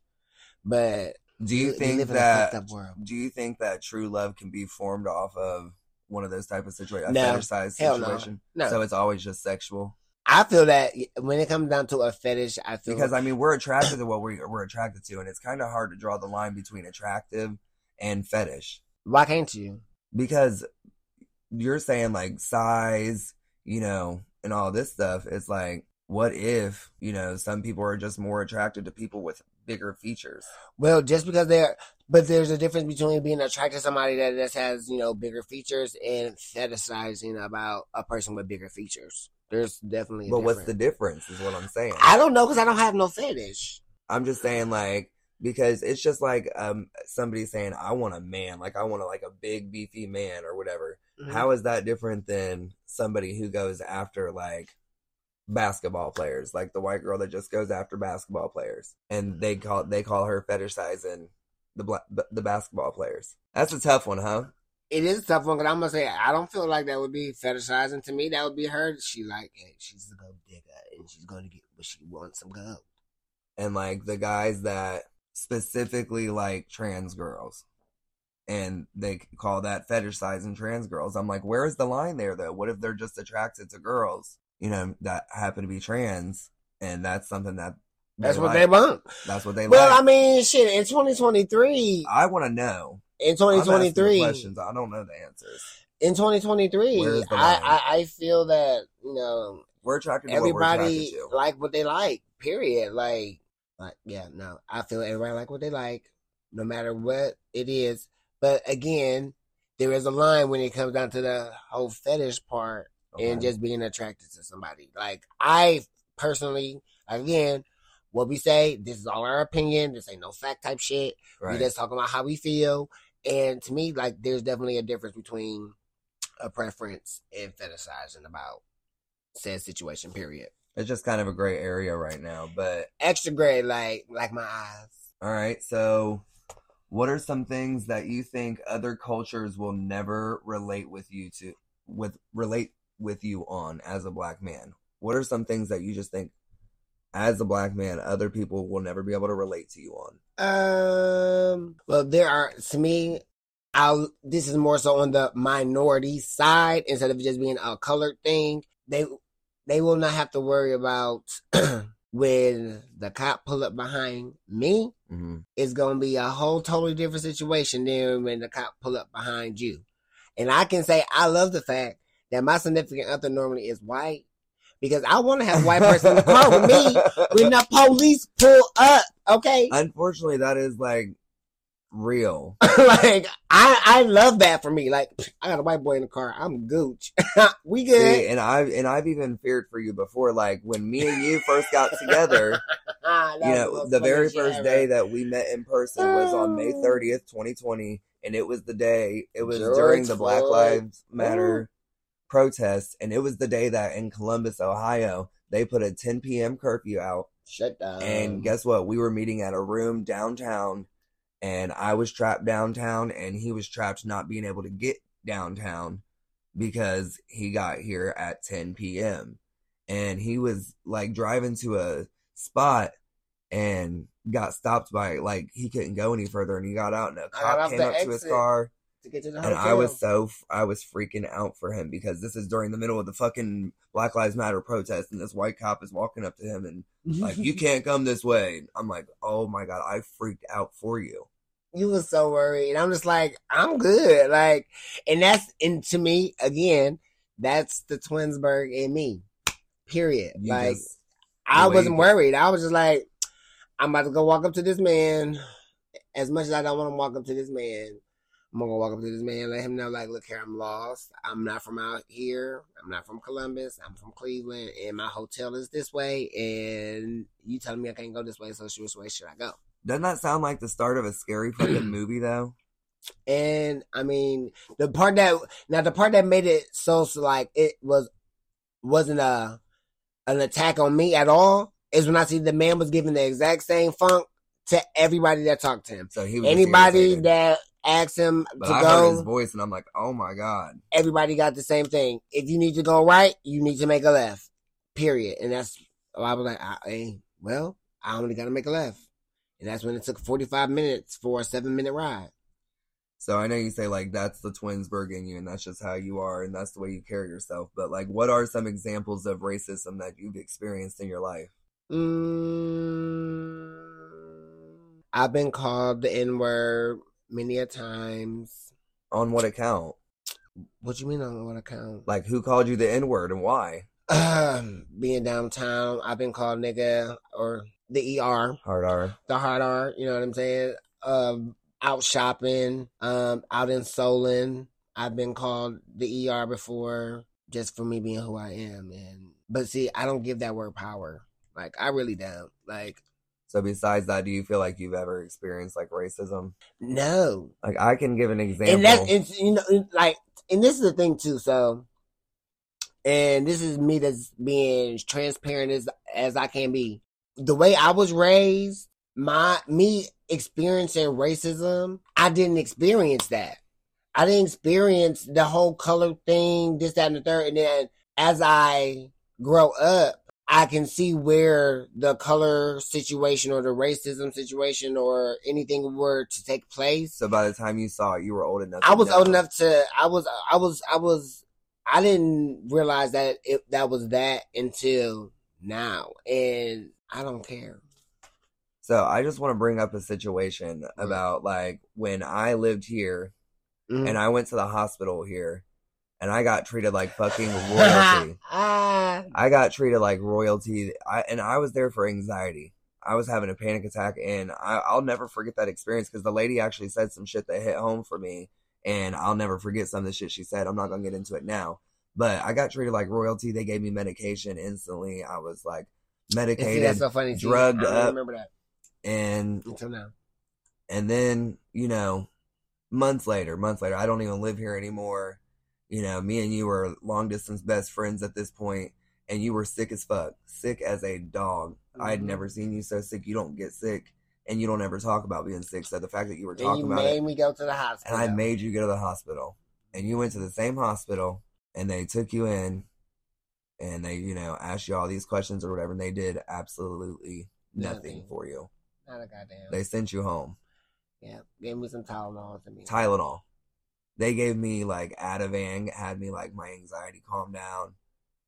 but Do you we think live in a that world. do you think that true love can be formed off of one of those type of situations, a No. fetishized Hell no. situation? No. So it's always just sexual. i feel that when it comes down to a fetish i feel Because I mean, we're attracted to what we, we're attracted to, and it's kind of hard to draw the line between attractive and fetish. why can't you Because you're saying like size, you know, and all this stuff. It's like, what if you know some people are just more attracted to people with bigger features? Well, just because they're, but there's a difference between being attracted to somebody that just has, you know, bigger features and fetishizing about a person with bigger features. There's definitely a But what's the difference. difference? Is what I'm saying. I don't know because I don't have no fetish. I'm just saying like because it's just like um somebody saying I want a man, like I want a like a big beefy man or whatever. Mm-hmm. How is that different than somebody who goes after like basketball players, like the white girl that just goes after basketball players, and mm-hmm. they call they call her fetishizing the black the basketball players. That's a tough one, huh? It is a tough one because I'm gonna say I don't feel like that would be fetishizing to me. That would be her. She like, hey, she's a gold digger and she's gonna get what she wants some gold. and like the guys that specifically like trans girls and they call that fetishizing trans girls i'm like where is the line there though what if they're just attracted to girls you know that happen to be trans and that's something that That's what like. they want. that's what they want. Well, like I mean, shit. In 2023, i want to know in I'm 2023, questions i don't know the answers in 2023, I. I I feel that you know we're attracted to what we're everybody like what they like. Period. Like, like yeah, no, I feel everybody like what they like, no matter what it is. But again, there is a line when it comes down to the whole fetish part and just being attracted to somebody. Like I personally, again, what we say, this is all our opinion. This ain't no fact type shit. right We just talking about how we feel. And to me, like, there's definitely a difference between a preference and fetishizing about said situation. Period. it's just kind of a gray area right now but Extra gray, like, like my eyes. All right. So, what are some things that you think other cultures will never relate with you to with relate with you on as a black man? What are some things that you just think as a black man other people will never be able to relate to you on? Um. Well, there are to me. I'll. This is more so on the minority side instead of just being a colored thing. They they will not have to worry about when the cop pull up behind me. Mm-hmm. It's gonna be a whole totally different situation than when the cop pull up behind you. And I can say I love the fact that my significant other normally is white because I want to have a white person in the car with me when the police pull up. Okay. Unfortunately, that is like real. like I I love that for me. Like I got a white boy in the car. I'm gooch. we good. See, and I've and I've even feared for you before. Like when me and you first got together, you know, the very first ever. day that we met in person was on May Oh. 30th, 2020, and it was the day, it was George during the Black. Lives Matter protests, and it was the day that in Columbus, Ohio, they put a 10 p.m. curfew out. Shut down. And guess what? We were meeting at a room downtown, and I was trapped downtown, and he was trapped not being able to get downtown because he got here at 10 p.m. And he was like driving to a spot and got stopped by like he couldn't go any further, and he got out, and a cop came up to his car, to get to the and hotel. I was so I was freaking out for him because this is during the middle of the fucking Black Lives Matter protest, and this white cop is walking up to him and like you can't come this way. I'm like, oh my god, I freaked out for you. you were so worried. I'm just like, I'm good. Like, and that's, and to me, again, that's the Twinsburg in me. Period. You like, I wasn't worried. I was just like, I'm about to go walk up to this man. As much as I don't want to walk up to this man, I'm gonna walk up to this man, let him know, like, look here, I'm lost. I'm not from out here. I'm not from Columbus. I'm from Cleveland, and my hotel is this way. And you telling me I can't go this way, so which way should I go? Doesn't that sound like the start of a scary fucking movie though? And I mean, the part that now the part that made it so, so like it was wasn't a an attack on me at all is when I see the man was giving the exact same funk to everybody that talked to him. So he was Anybody irritated. that asked him But to I heard his voice and I'm like, oh my god. everybody got the same thing. If you need to go right, you need to make a left. Period. And that's I was like, I, hey, well, I only got to make a left. And that's when it took 45 minutes for a seven minute ride. So I know you say like that's the Twinsburg in you and that's just how you are and that's the way you carry yourself. But like what are some examples of racism that you've experienced in your life? Mm, I've been called the N word many a times. On what account? What do you mean on what account? Like who called you the N word and why? Um, being downtown, I've been called nigga or the ER, Hard R. the hard R. You know what I'm saying? Um, out shopping, um, out in Solon, I've been called the ER before, just for me being who I am. And but see, I don't give that word power. Like I really don't. Like So besides that, do you feel like you've ever experienced like racism? no, Like I can give an example. and that's it's you know like and this is the thing too so and this is me that's being transparent as as i can be the way i was raised my me experiencing racism i didn't experience that i didn't experience the whole color thing this that and the third and then as i grow up I can see where the color situation or the racism situation or anything were to take place. so by the time you saw it, you were old enough. I was know. old enough to. I was. I was. I was. I didn't realize that it that was that until now, and I don't care. So I just want to bring up a situation about like when I lived here Mhm. and I went to the hospital here and I got treated like fucking royalty. ah, I got treated like royalty. I and I was there for anxiety. I was having a panic attack, and I, I'll never forget that experience because the lady actually said some shit that hit home for me, and I'll never forget some of the shit she said. I'm not gonna get into it now, but I got treated like royalty. They gave me medication instantly. I was like and see, medicated, that's so funny. See, drugged I up. remember that and until now. and then you know months later months later i don't even live here anymore you know me and you were long distance best friends at this point and you were sick as fuck sick as a dog i had Mhm. never seen you so sick you don't get sick and you don't ever talk about being sick so the fact that you were talking you about made it me go to the hospital, and i made you go to the hospital and you went to the same hospital and they took you in and they you know asked you all these questions or whatever and they did absolutely nothing Nothing. for you Not a goddamn. they sent you home yeah, gave me some Tylenol to me. Tylenol. They gave me like Ativan, had me like my anxiety calm down,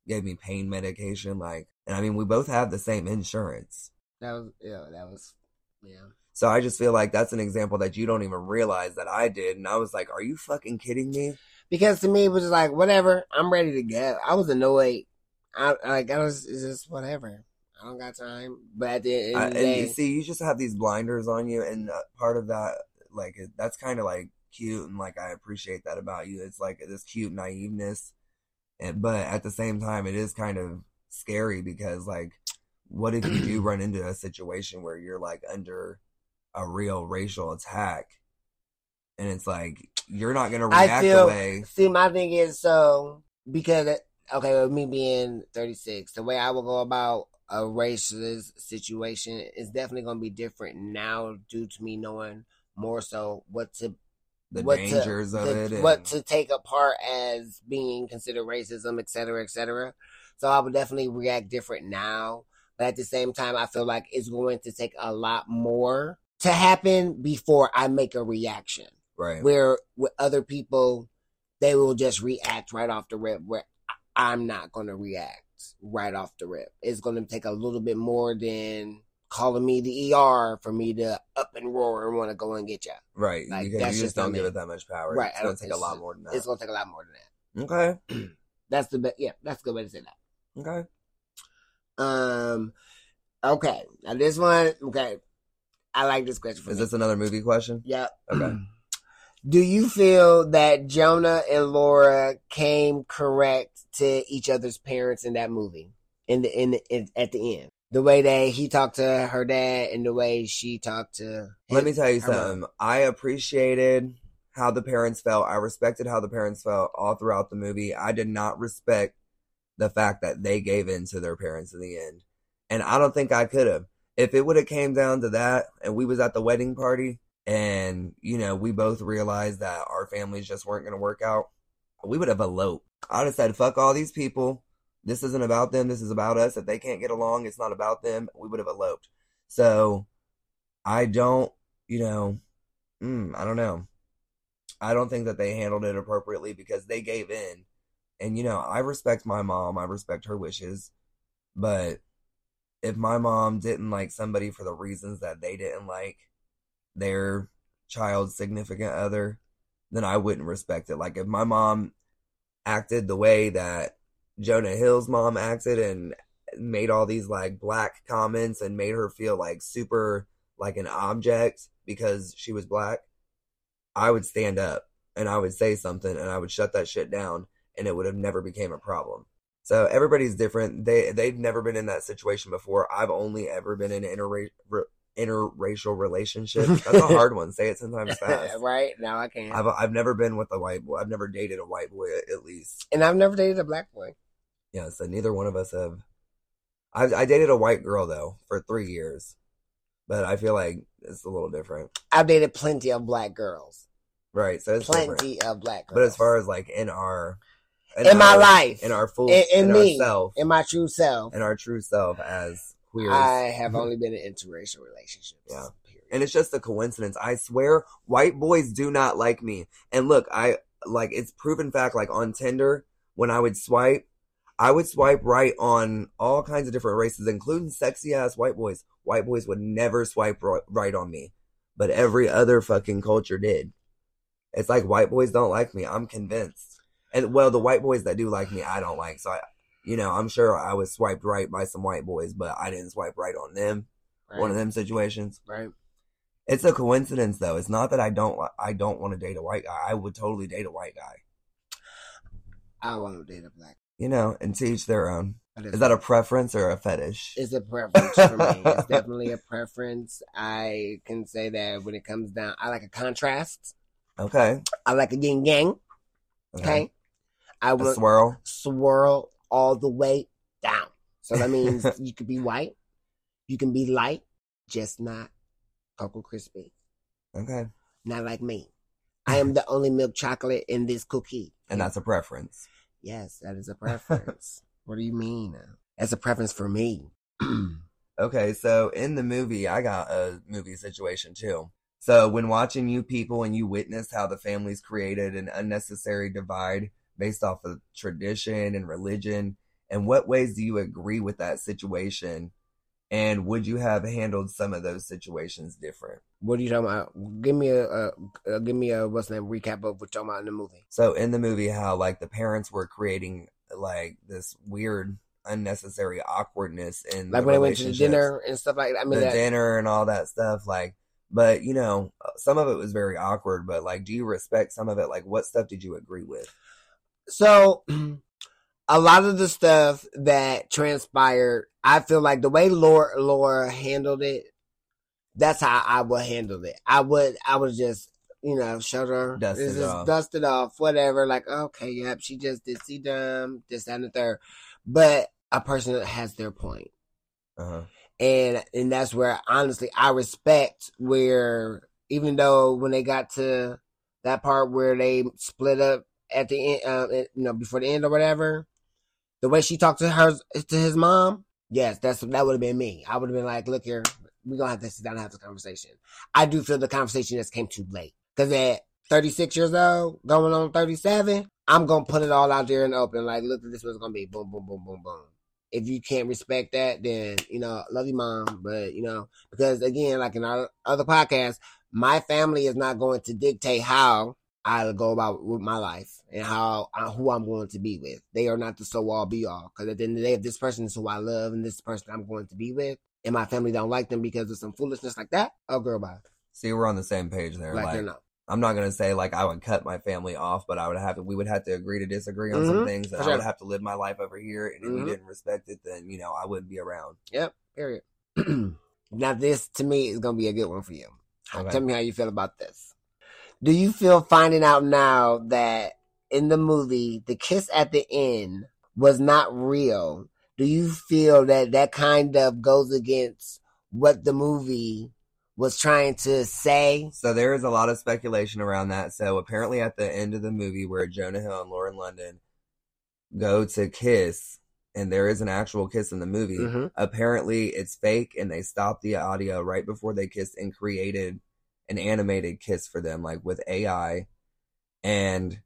gave me pain medication, like, and I mean, we both have the same insurance. That was yeah. That was yeah. So I just feel like that's an example that you don't even realize that I did. And I was like, are you fucking kidding me? because to me it was just like whatever. I'm ready to go. I was annoyed. I like I was just whatever. I don't got time. But at the end of the day, you see, you just have these blinders on you. And uh, part of that, like, that's kind of like cute. And like, I appreciate that about you. It's like this cute naiveness. And, but at the same time, it is kind of scary because like, what if you do run into a situation where you're like under a real racial attack? And it's like, you're not I react feel- the way. see my thing is so because okay, with me being 36, the way I will go about a racist situation is definitely going to be different now due to me knowing more so what to The what dangers to, of the- it. and- what to take apart as being considered racism, et cetera, et cetera. So I would definitely react different now. But at the same time, I feel like it's going to take a lot more to happen before I make a reaction. right. Where with other people, they will just react right off the rip. Where I'm not going to react right off the rip. It's going to take a little bit more than calling me the ER for me to up and roar and want to go and get you. Right. Like, you, that's you just just don't give it that much power. Right, It's I gonna don't take think a lot more than that. It's gonna take a lot more than that. Okay. That's the best. Yeah, that's a good way to say that. Okay. Um, okay. Now this one, okay. I like this question for Is me. this another movie question? Yep. Okay. Do you feel that Jonah and Laura came correct to each other's parents in that movie? In the in, the, in at the end, the way that he talked to her dad and the way she talked to. Let me tell you her mom. something. I appreciated how the parents felt. I respected how the parents felt all throughout the movie. I did not respect the fact that they gave in to their parents in the end. And I don't think I could have. If it would have came down to that and we was at the wedding party and, you know, we both realized that our families just weren't going to work out, we would have eloped. I'd have said, fuck all these people. This isn't about them. This is about us. If they can't get along, it's not about them. We would have eloped. So I don't, you know, mm, I don't know. I don't think that they handled it appropriately because they gave in. And, you know, I respect my mom. I respect her wishes. But if my mom didn't like somebody for the reasons that they didn't like their child's significant other, then I wouldn't respect it. Like if my mom acted the way that Jonah Hill's mom acted and made all these like black comments and made her feel like super like an object because she was black, I would stand up and I would say something and I would shut that shit down and it would have never became a problem. So everybody's different. They they've never been in that situation before. I've only ever been in interra- re- interracial relationships. That's a hard one. Say it sometimes fast. right now I can't. I've I've never been with a white boy. I've never dated a white boy at least. and I've never dated a black boy. Yeah, so neither one of us have. I I dated a white girl though for three years, but I feel like it's a little different, I've dated plenty of black girls. right? So it's different. Plenty of black girls. But as far as like in our in my our- life, in our full in, in in me, ourself, in my true self, in our true self as queers, I have only been in interracial relationships. Yeah. Period. and it's just a coincidence. I swear, white boys do not like me. And look, I like it's proven fact. Like on Tinder, when I would swipe, I would swipe right on all kinds of different races, including sexy ass white boys. White boys would never swipe right on me, but every other fucking culture did. It's like white boys don't like me. I'm convinced. And well, the white boys that do like me, I don't like. So I, you know, I'm sure I was swiped right by some white boys, but I didn't swipe right on them. right. One of them situations. right? It's a coincidence though. It's not that I don't I don't want to date a white guy. I would totally date a white guy. I want to date a black. You know, and to each their own. Is that a preference or a fetish? It's a preference for me. It's definitely a preference. I can say that when it comes down, I like a contrast. Okay. I like a yin yang. Okay. I will swirl. swirl all the way down. So that means you could be white, you can be light, just not Cocoa Crispy. Okay. Not like me. I am the only milk chocolate in this cookie. And that's a preference. Yes, that is a preference. what do you mean? That's a preference for me. Okay, so in the movie, I got a movie situation too. So when watching you people and you witness how the families created an unnecessary divide based off of tradition and religion, in what ways do you agree with that situation? And would you have handled some of those situations different? what are you talking about? Give me a, a, a give me a what's name recap of what you're talking about in the movie. So in the movie, how like the parents were creating like this weird, unnecessary awkwardness in Like the when they went to the dinner and stuff like that. I mean, the that, dinner and all that stuff. Like, but you know, some of it was very awkward. But like, do you respect some of it? Like, what stuff did you agree with? So, a lot of the stuff that transpired, I feel like the way Laura, Laura handled it, that's how I would handle it. I would, I would just, you know, shut her, Dust it off. dust it off, whatever. Like, okay, yep, she just did see them, this, that, and the third. But a person has their point. Uh-huh. and and that's where honestly I respect where even though when they got to that part where they split up at the end, uh, you know, before the end or whatever, the way she talked to her to his mom, yes, that's that would have been me. I would have been like, look here, we're gonna have to sit down and have this conversation. I do feel the conversation just came too late because at 36 years old, going on 37, I'm gonna put it all out there in the open. Like, look, this was gonna be boom, boom, boom, boom, boom. if you can't respect that, then you know, love you, mom. But you know, because again, like in our other podcasts, my family is not going to dictate how I go about with my life and how uh, who I'm going to be with. They are not the so all be all. Because at the end of the day, if this person is who I love and this person I'm going to be with, and my family don't like them because of some foolishness like that, oh girl, bye. See, we're on the same page there. Like, Like, they're not. I'm not gonna say like I would cut my family off, but I would have to. We would have to agree to disagree on some Mhm, things, and for I would have to live my life over here. And if Mhm. you didn't respect it, then you know I wouldn't be around. Yep. Period. now this to me is gonna be a good one for you. Okay. Tell me how you feel about this. Do you feel finding out now that in the movie the kiss at the end was not real? Do you feel that that kind of goes against what the movie was trying to say? So there is a lot of speculation around that. So apparently, at the end of the movie, where Jonah Hill and Lauren London go to kiss, and there is an actual kiss in the movie. Mhm. Apparently, it's fake, and they stopped the audio right before they kissed and created an animated kiss for them, like with AI. And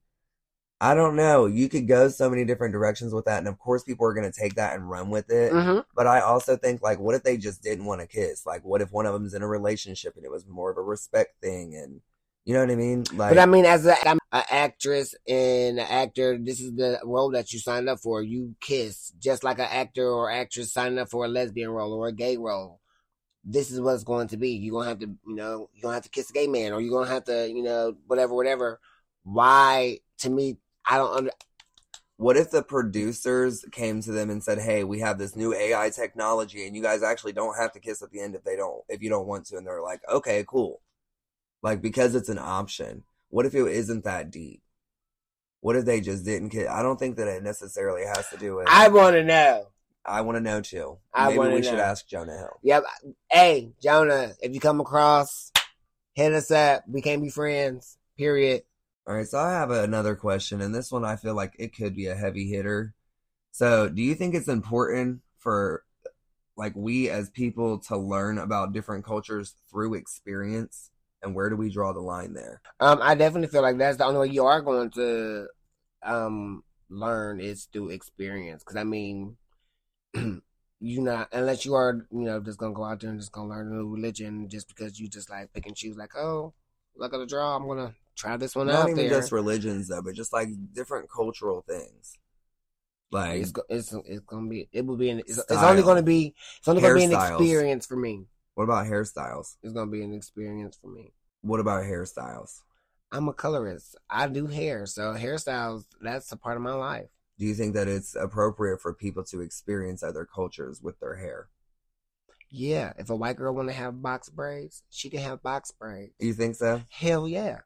I don't know. You could go so many different directions with that, and of course, people are going to take that and run with it. Mhm. But I also think, like, what if they just didn't want to kiss? Like, what if one of them's in a relationship and it was more of a respect thing? And you know what I mean? Like, But I mean, as a, I'm an actress and an actor, this is the role that you signed up for. You kiss just like an actor or actress signing up for a lesbian role or a gay role. This is what it's going to be. You're gonna have to, you know, you're gonna have to kiss a gay man, or you're gonna have to, you know, whatever, whatever. Why? To me, I don't under. what if the producers came to them and said, "Hey, we have this new AI technology, and you guys actually don't have to kiss at the end if they don't, if you don't want to." And they're like, "Okay, cool." Like because it's an option. What if it isn't that deep? What if they just didn't kiss? I don't think that it necessarily has to do with. I want to know. I want to know too. I Maybe we should ask Jonah Hill. Yep. Hey, Jonah, if you come across, hit us up. We can't be friends. Period. All right, so I have another question, and this one I feel like it could be a heavy hitter. So, do you think it's important for like we as people to learn about different cultures through experience? And where do we draw the line there? Um, I definitely feel like that's the only way you are going to um learn is through experience. Because I mean, you not unless you are you know just gonna go out there and just gonna learn a new religion just because you just like pick and choose like oh look at the draw I'm gonna try this one Not out even there. just religions though, but just like different cultural things. Like it's, it's it's gonna be it will be an, it's, it's only gonna be it's only gonna be an experience for me. what about hairstyles? It's gonna be an experience for me. What about hairstyles? I'm a colorist. I do hair, so hairstyles that's a part of my life. Do you think that it's appropriate for people to experience other cultures with their hair? Yeah, if a white girl want to have box braids, she can have box braids. You think so? Hell yeah.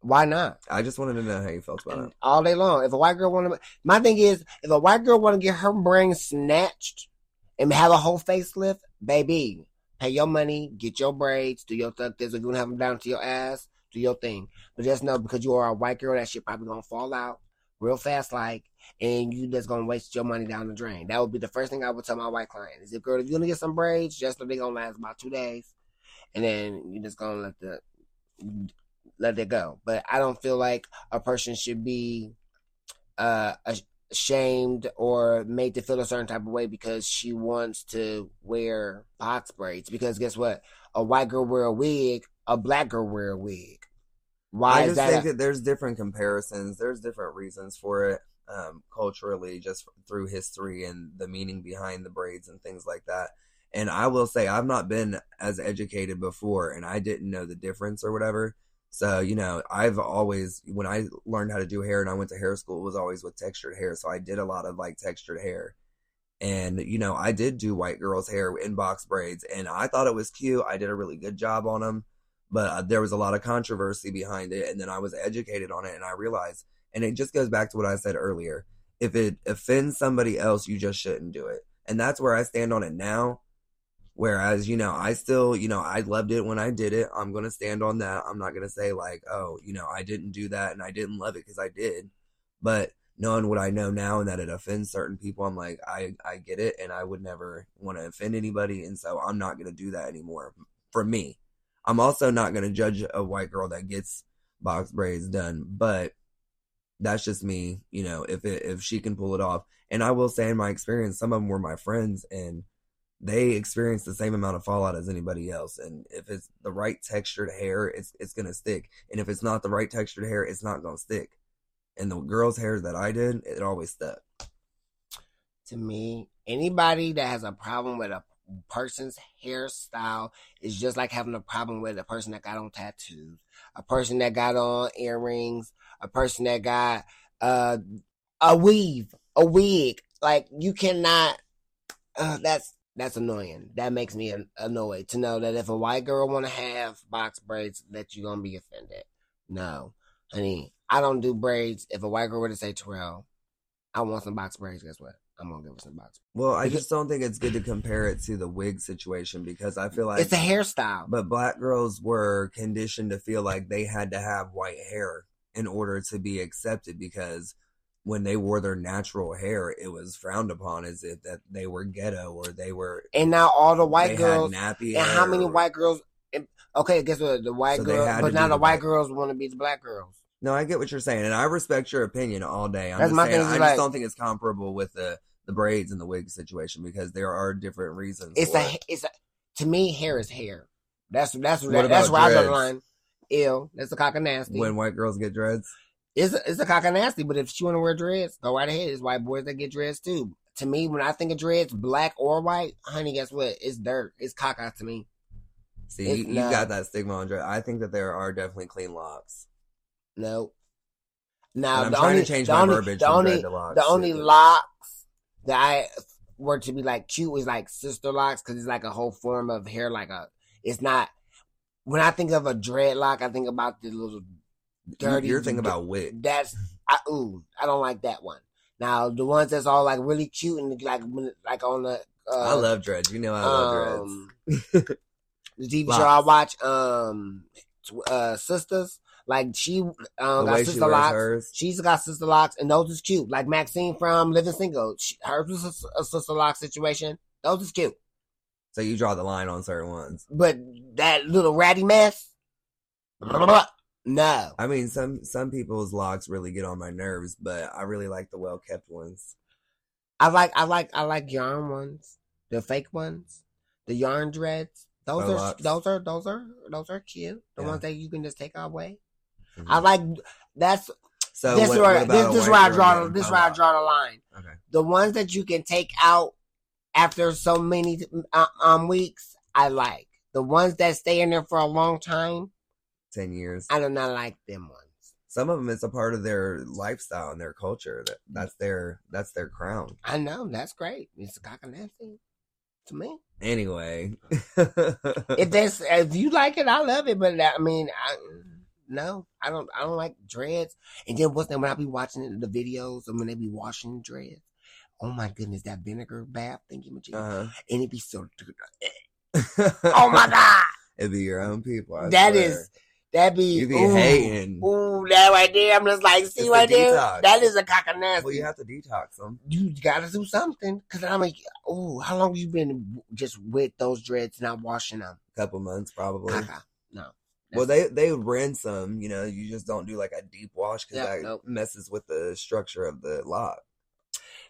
Why not? I just wanted to know how you felt about it. All day long. If a white girl want to, my thing is, if a white girl want to get her brain snatched and have a whole facelift, baby, pay your money, get your braids, do your thug this. If you want to have them down to your ass, do your thing. But just know because you are a white girl, that shit probably gonna fall out real fast, like, and you just gonna waste your money down the drain. That would be the first thing I would tell my white client is if girl, if you gonna get some braids, just know they gonna last about two days, and then you just gonna let the let it go. But I don't feel like a person should be uh ashamed or made to feel a certain type of way because she wants to wear box braids. Because guess what? A white girl wear a wig, a black girl wear a wig. Why I just that? think a- that there's different comparisons. There's different reasons for it, um, culturally, just through history and the meaning behind the braids and things like that. And I will say, I've not been as educated before, and I didn't know the difference or whatever. So, you know, I've always, when I learned how to do hair and I went to hair school, it was always with textured hair. So I did a lot of like textured hair. And, you know, I did do white girls' hair in box braids, and I thought it was cute. I did a really good job on them but uh, there was a lot of controversy behind it and then i was educated on it and i realized and it just goes back to what i said earlier if it offends somebody else you just shouldn't do it. And that's where i stand on it now whereas you know i still you know i loved it when i did it. I'm going to stand on that. I'm not going to say like oh you know i didn't do that and i didn't love it because i did. But knowing what i know now and that it offends certain people i'm like i i get it and i would never want to offend anybody and so i'm not going to do that anymore for me I'm also not going to judge a white girl that gets box braids done, but that's just me, you know, if it, if she can pull it off. And I will say in my experience, some of them were my friends and they experience the same amount of fallout as anybody else. And if it's the right textured hair, it's it's gonna stick. And if it's not the right textured hair, it's not gonna stick. And the girls' hair that I did, it always stuck. To me, anybody that has a problem with a person's hairstyle is just like having a problem with a person that got on tattoos, a person that got on earrings, a person that got uh, a weave, a wig. Like you cannot. Uh, that's that's annoying. That makes me annoyed to know that if a white girl want to have box braids, that you're gonna be offended. No, honey, I don't do braids. If a white girl were to say Terrell, I want some box braids. Guess what? I'm gonna give her some box. Well, I just don't think it's good to compare it to the wig situation because I feel like it's a hairstyle. But black girls were conditioned to feel like they had to have white hair in order to be accepted because when they wore their natural hair, it was frowned upon as if that they were ghetto or they were. And now all the white girls, nappy and how many white girls? Okay, guess what? The white so girls, but now the white girls want to be the black girls. No, I get what you're saying, and I respect your opinion all day. I'm That's just my saying, I like, just don't think it's comparable with the the braids and the wig situation because there are different reasons. It's a, it. it's a, to me, hair is hair. That's that's that, that's where I draw the line. Ill. That's a cock of nasty. When white girls get dreads, it's a, it's a cock of nasty. But if she want to wear dreads, go right ahead. It's white boys that get dreads too. To me, when I think of dreads, black or white, honey, guess what? It's dirt. It's caca to me. See, you, you got that stigma on dread. I think that there are definitely clean locks. No. Now the only, the only, the only, the only locks that I were to be like cute is like sister locks because it's like a whole form of hair. Like a, it's not. When I think of a dreadlock, I think about the little dirty. You're thinking about wig. That's I, ooh, I don't like that one. Now the ones that's all like really cute and like like on the. Uh, I love dreads. You know I love um, dreads. the TV show I watch, um, uh, sisters. Like she um, got sister locks. Hers. She's got sister locks, and those is cute. Like Maxine from Living Single, she, hers was a, a sister lock situation. Those is cute. So you draw the line on certain ones. But that little ratty mess, no. I mean, some some people's locks really get on my nerves, but I really like the well kept ones. I like I like I like yarn ones, the fake ones, the yarn dreads. Those are those are those are those are cute. The yeah. ones that you can just take away. Mm-hmm. I like that's so this what, where what this, this is where I draw this where I draw the line. Okay. The ones that you can take out after so many uh, um weeks, I like. The ones that stay in there for a long time, ten years, I do not like them ones. Some of them, it's a part of their lifestyle and their culture. That that's their that's their crown. I know that's great. It's a cock and thing to me. Anyway, if that's if you like it, I love it. But I mean, I no, I don't. I don't like dreads. And then what's that when I be watching the videos and when they be washing dreads? Oh my goodness, that vinegar bath thingy uh-huh. and it be so. oh my god! It be your own people. I that swear. is that be you be ooh, hating. Ooh, that right there. I'm just like, see it's right there. That is a cock. Well, you have to detox them. You gotta do something because I'm like, oh, how long you been just with those dreads not washing them? A couple months, probably. Caca. Well, they they rinse them. You know, you just don't do like a deep wash because that nope. messes with the structure of the lock.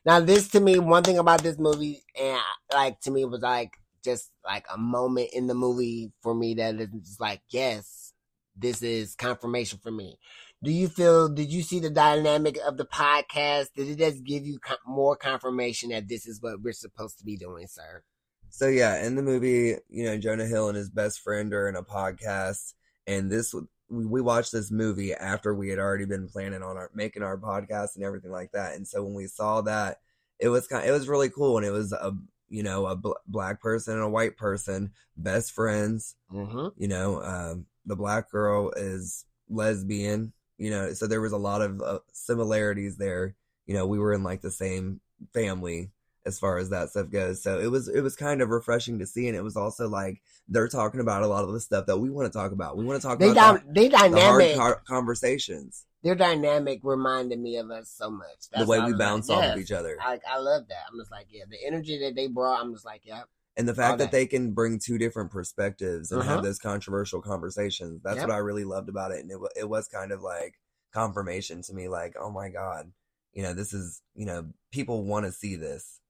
Now, this to me, one thing about this movie, and like to me, was like just like a moment in the movie for me that is like, yes, this is confirmation for me. Do you feel? Did you see the dynamic of the podcast? Did it just give you more confirmation that this is what we're supposed to be doing, sir? So yeah, in the movie, you know, Jonah Hill and his best friend are in a podcast and this we watched this movie after we had already been planning on our making our podcast and everything like that. And so when we saw that, it was kind, of, it was really cool, and it was a you know a bl- black person and a white person, best friends. Mm-hmm. You know, um, the black girl is lesbian. You know, so there was a lot of uh, similarities there. You know, we were in like the same family as far as that stuff goes. So it was it was kind of refreshing to see, and it was also like they're talking about a lot of the stuff that we want to talk about. We want to talk they about they dynamic the hard conversations. Their dynamic reminded me of us so much. That's the way we bounce like, off yes, of each other. I, I love that. I'm just like, yeah, the energy that they brought. I'm just like, yeah. And the fact that, that, they can bring two different perspectives and uh-huh. have those controversial conversations. That's yep. what I really loved about it. And it, it was kind of like confirmation to me like, oh my God, you know, this is, you know, people want to see this.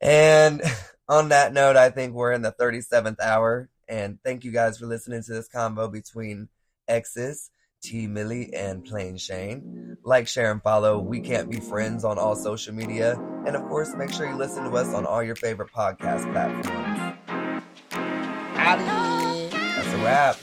And on that note, I think we're in the 37th hour. And thank you guys for listening to this combo between Exes, T Millie, and Plain Shane. Like, share, and follow. We can't be friends on all social media. And of course, make sure you listen to us on all your favorite podcast platforms. That's a wrap.